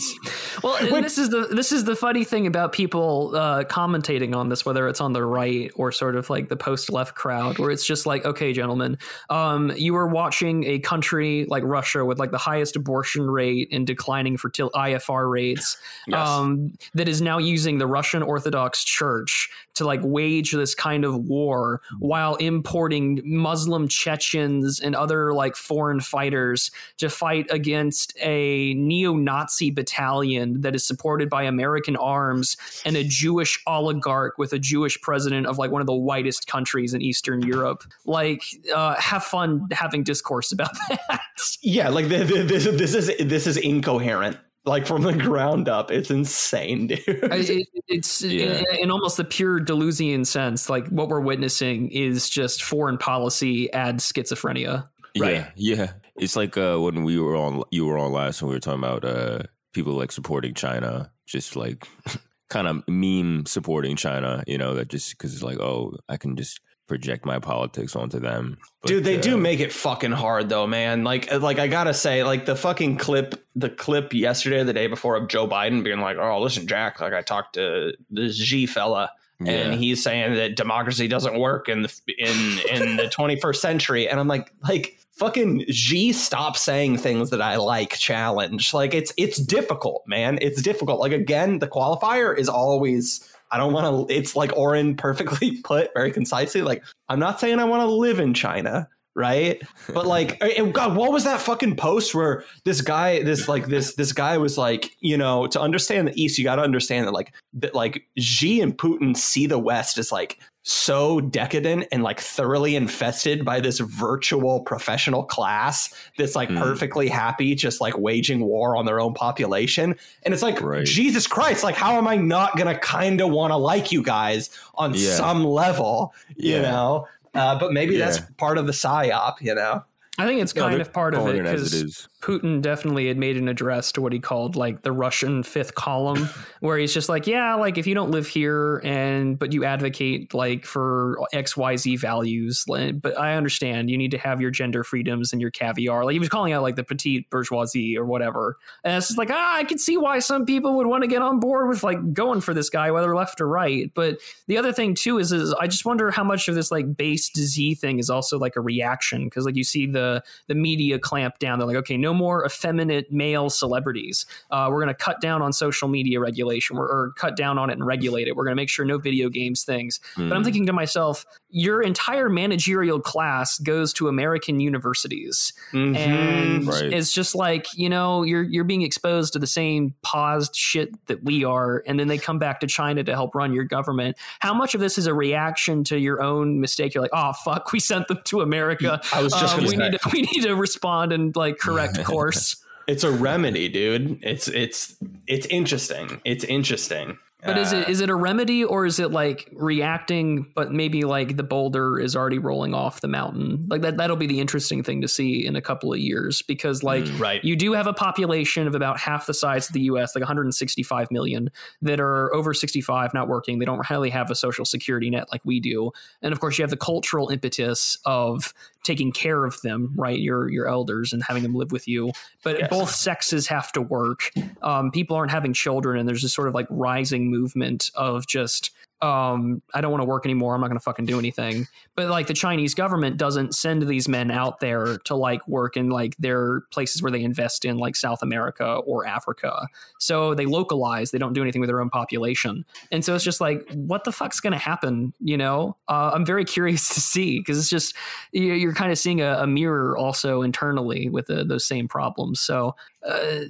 Well, and this is the this is the funny thing about people uh, commentating on this, whether it's on the right or sort of like the post left crowd, where it's just like, okay, gentlemen, um, you are watching a country like Russia with like the highest abortion rate and declining fertil- TFR rates, Yes. um, that is now using the Russian Orthodox Church to like wage this kind of war while importing Muslim Chechens and other like foreign fighters to fight against a neo-Nazi battalion that is supported by American arms and a Jewish oligarch with a Jewish president of like one of the whitest countries in Eastern Europe. Like, uh, have fun having discourse about that. Yeah, like the, the, this, this is this is incoherent. Like from the ground up, it's insane, dude. It, it's Yeah. in, in almost the pure Deleuzian sense. Like what we're witnessing is just foreign policy adds schizophrenia. Right. Yeah, yeah. It's like uh, when we were on, you were on last, when we were talking about uh, people like supporting China, just like kind of meme supporting China. You know, that just because it's like, oh, I can just project my politics onto them. But, Dude, they do uh, make it fucking hard though, man. Like, like I gotta say, like the fucking clip, the clip yesterday, the day before of Joe Biden being like, "Oh, listen, Jack, like I talked to this Xi fella, Yeah. and he's saying that democracy doesn't work in the in in the 21st century," and I'm like, like fucking Xi, stop saying things that I like. Challenge, like it's it's difficult, man. It's difficult. Like again, the qualifier is always. I don't want to. It's like Oren perfectly put very concisely. Like I'm not saying I want to live in China, right? But like, God, what was that fucking post where this guy, this like this this guy was like, you know, to understand the East, you got to understand that like that like Xi and Putin see the West as like so decadent and like thoroughly infested by this virtual professional class that's like Hmm. perfectly happy just like waging war on their own population and it's like Right. jesus christ like how am i not gonna kind of want to like you guys on Yeah. some level you Yeah. know uh, but maybe that's part of the psyop you know I think it's kind of part of it it as it because. Putin definitely had made an address to what he called like the Russian fifth column, where he's just like, yeah, like if you don't live here and but you advocate like for X Y Z values, but I understand you need to have your gender freedoms and your caviar. Like he was calling out like the petite bourgeoisie or whatever, and it's just like ah, I can see why some people would want to get on board with like going for this guy, whether left or right. But the other thing too is is I just wonder how much of this like base Z thing is also like a reaction because like you see the the media clamp down. They're like, okay, no more effeminate male celebrities. Uh, we're going to cut down on social media regulation or, or cut down on it and regulate it. We're going to make sure no video games things. But I'm Mm. thinking to myself, your entire managerial class goes to American universities Mm-hmm. and Right. it's just like you know you're you're being exposed to the same paused shit that we are and then they come back to china to help run your government how much of this is a reaction to your own mistake you're like oh fuck we sent them to america I was just we say. Need to we need to respond and like correct course It's a remedy, dude. It's it's it's interesting. It's interesting. But is it Uh, is it a remedy or is it like reacting, but maybe like the boulder is already rolling off the mountain? Like that that'll be the interesting thing to see in a couple of years because like Mm. right? you do have a population of about half the size of the US, like 165 million, that are over 65, not working. They don't really have a social security net like we do. And of course, you have the cultural impetus of taking care of them, right? Your your elders and having them live with you. But Yes. both sexes have to work. Um, people aren't having children, and there's this sort of like rising movement of just um, I don't want to work anymore. I'm not going to fucking do anything. But like the Chinese government doesn't send these men out there to like work in like their places where they invest in like South America or Africa. So they localize. They don't do anything with their own population. And so it's just like, what the fuck's going to happen? You know, uh, I'm very curious to see because it's just you- you're kind of seeing a, a mirror also internally with the, those same problems. So uh,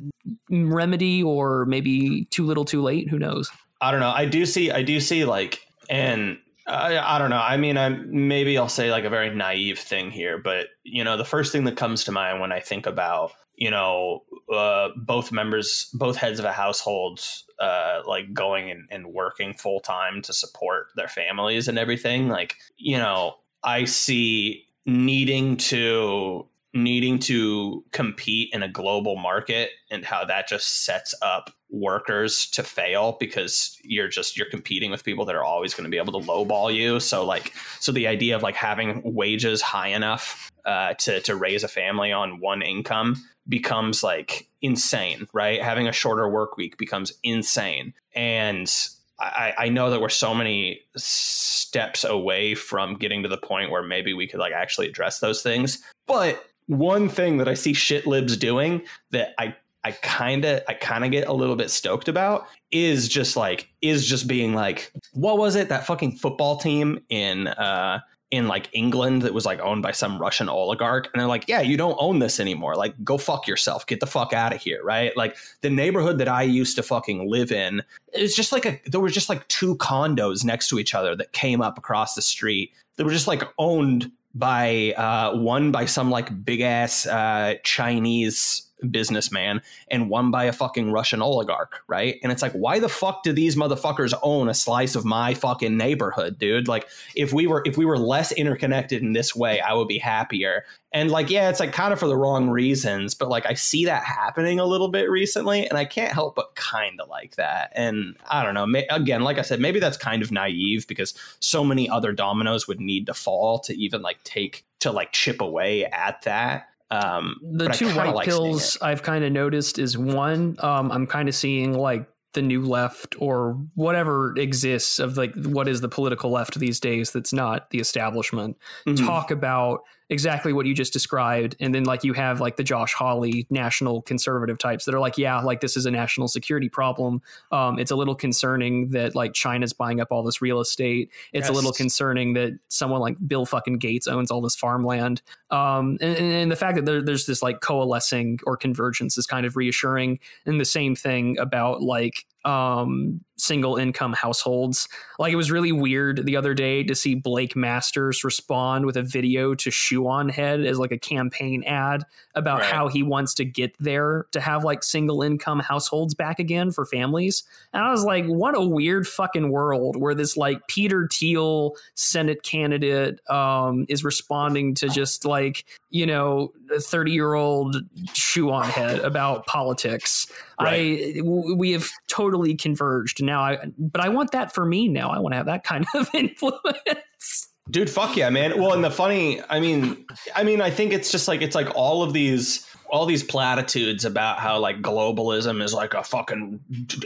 remedy or maybe too little, too late. Who knows? I don't know. I do see. I do see like, and I, I don't know. I mean, I maybe I'll say like a very naive thing here, but you know, the first thing that comes to mind when I think about you know uh, both members, both heads of a household, uh, like going and, and working full time to support their families and everything. Like, you know, I see needing to needing to compete in a global market and how that just sets up workers to fail because you're just you're competing with people that are always going to be able to lowball you so like so the idea of like having wages high enough uh, to to raise a family on one income becomes like insane right having a shorter work week becomes insane and I, I know that we're so many steps away from getting to the point where maybe we could like actually address those things. But one thing that I see shit libs doing that I I kind of I kind of get a little bit stoked about is just like is just being like what was it? That fucking football team in uh in like England that was like owned by some Russian oligarch. And they're like yeah you don't own this anymore. Like go fuck yourself. Get the fuck out of here right? Like the neighborhood that I used to fucking live in it's just like a there were just like two condos next to each other that came up across the street that were just like owned by uh, one by some like big ass uh, Chinese businessman and one by a fucking Russian oligarch, right? And it's like, why the fuck do these motherfuckers own a slice of my fucking neighborhood, dude? Like, if we were if we were less interconnected in this way, I would be happier. And like, yeah, it's like kind of for the wrong reasons, but like I see that happening a little bit recently, and I can't help but kind of like that. And I don't know. May, again, like I said, maybe that's kind of naive because so many other dominoes would need to fall to even like take to like chip away at that. Um, the two white like pills. I've kind of noticed is one, um, I'm kind of seeing like the new left or whatever exists of like what is the political left these days that's not the establishment Mhm. talk about exactly what you just described. And then like you have like the josh hawley national conservative types that are like yeah like this is a national security problem. Um, it's a little concerning that like china's buying up all this real estate. It's a little concerning that someone like bill fucking gates owns all this farmland. Um, and, and the fact that there, there's this like coalescing or convergence is kind of reassuring. And the same thing about like um single income households like it was really weird the other day to see blake masters respond with a video to Shoe0nHead as like a campaign ad about Right. how he wants to get there to have like single income households back again for families and i was like what a weird fucking world where this like peter thiel senate candidate um is responding to just like you know, a 30 year old Shoe0nHead about politics. I w- we have totally converged now. I but I want that for me now. I want to have that kind of influence. Dude, fuck yeah, man. Well, and the funny, I mean, I mean, I think it's just like it's like all of these all these platitudes about how like globalism is like a fucking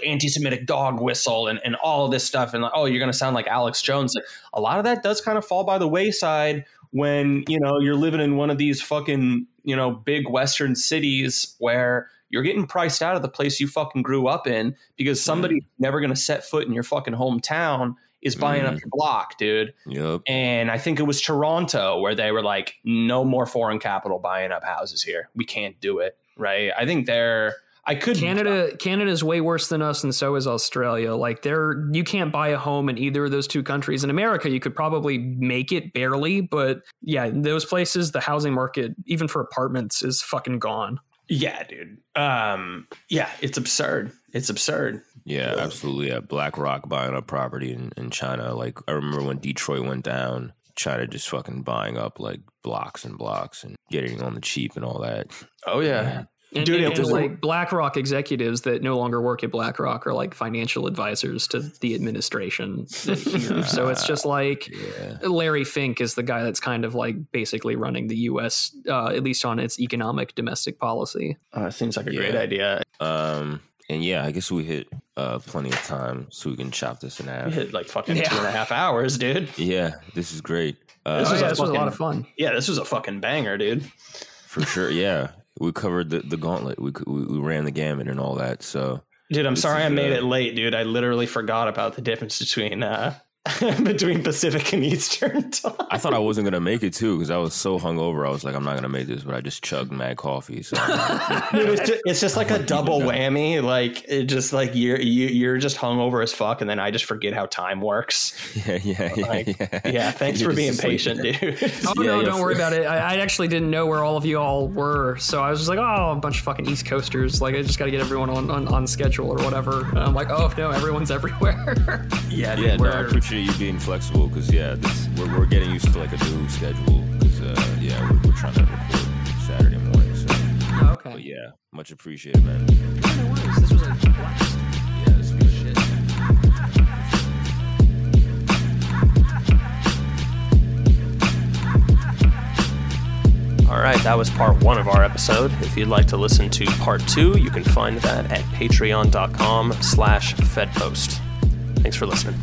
anti-Semitic dog whistle and, and all of this stuff and like, oh you're gonna sound like Alex Jones. Like, a lot of that does kind of fall by the wayside when you know you're living in one of these fucking you know big western cities where you're getting priced out of the place you fucking grew up in because somebody never gonna set foot in your fucking hometown is buying up Mm. your block, dude. Yep. And I think it was Toronto where they were like, no more foreign capital buying up houses here. We can't do it. Right. I think they're, I could. Canada Canada's way worse than us and so is Australia. Like there you can't buy a home in either of those two countries. In America you could probably make it barely, but yeah, in those places the housing market even for apartments is fucking gone. Yeah, dude. Um, yeah, it's absurd. It's absurd. Yeah, absolutely. Yeah, BlackRock buying up property in, in China. Like I remember when Detroit went down, China just fucking buying up like blocks and blocks and getting on the cheap and all that. Oh, yeah. And, Dude, and- it and, like BlackRock executives that no longer work at BlackRock are like financial advisors to the administration here. so it's just like Yeah. Larry Fink is the guy that's kind of like basically running the U.S. Uh, at least on its economic domestic policy. Uh, seems like a great idea. Um and yeah, I guess we hit uh plenty of time so we can chop this in We half. hit like fucking Yeah. two and a half hours, dude. Yeah, this is great. Uh, This oh was yeah, a this was a lot of fun. Yeah, this was a fucking banger, dude. for sure. Yeah, we covered the, the gauntlet. We, we we ran the gamut and all that. So Dude, I'm sorry I made uh, it late, dude. I literally forgot about the difference between uh between Pacific and Eastern time. I thought I wasn't gonna make it too because I was so hungover. I was like, I'm not gonna make this, but I just chugged mad coffee. So Dude, it's just, it's just like a double whammy. Like it just like you're you, you're just hungover as fuck, and then I just forget how time works. yeah, yeah, yeah, Like, yeah. Yeah, thanks You're for being just asleep. patient, dude. Oh Yeah, no, don't worry about it. I, I actually didn't know where all of you all were, so I was just like, oh, a bunch of fucking East Coasters. Like I just got to get everyone on, on on schedule or whatever. And I'm like, oh no, everyone's everywhere. yeah, dude, Yeah, no, I we're- appreciate you being flexible because yeah, this, we're, we're getting used to like a new schedule because uh, yeah, we're, we're trying to record Saturday morning. So, Oh, okay. but yeah, much appreciated, man. Yeah, no worries. This was a blast. Yeah, this is shit. All right, that was part one of our episode. If you'd like to listen to part two, you can find that at patreon.com slash fedpost. Thanks for listening.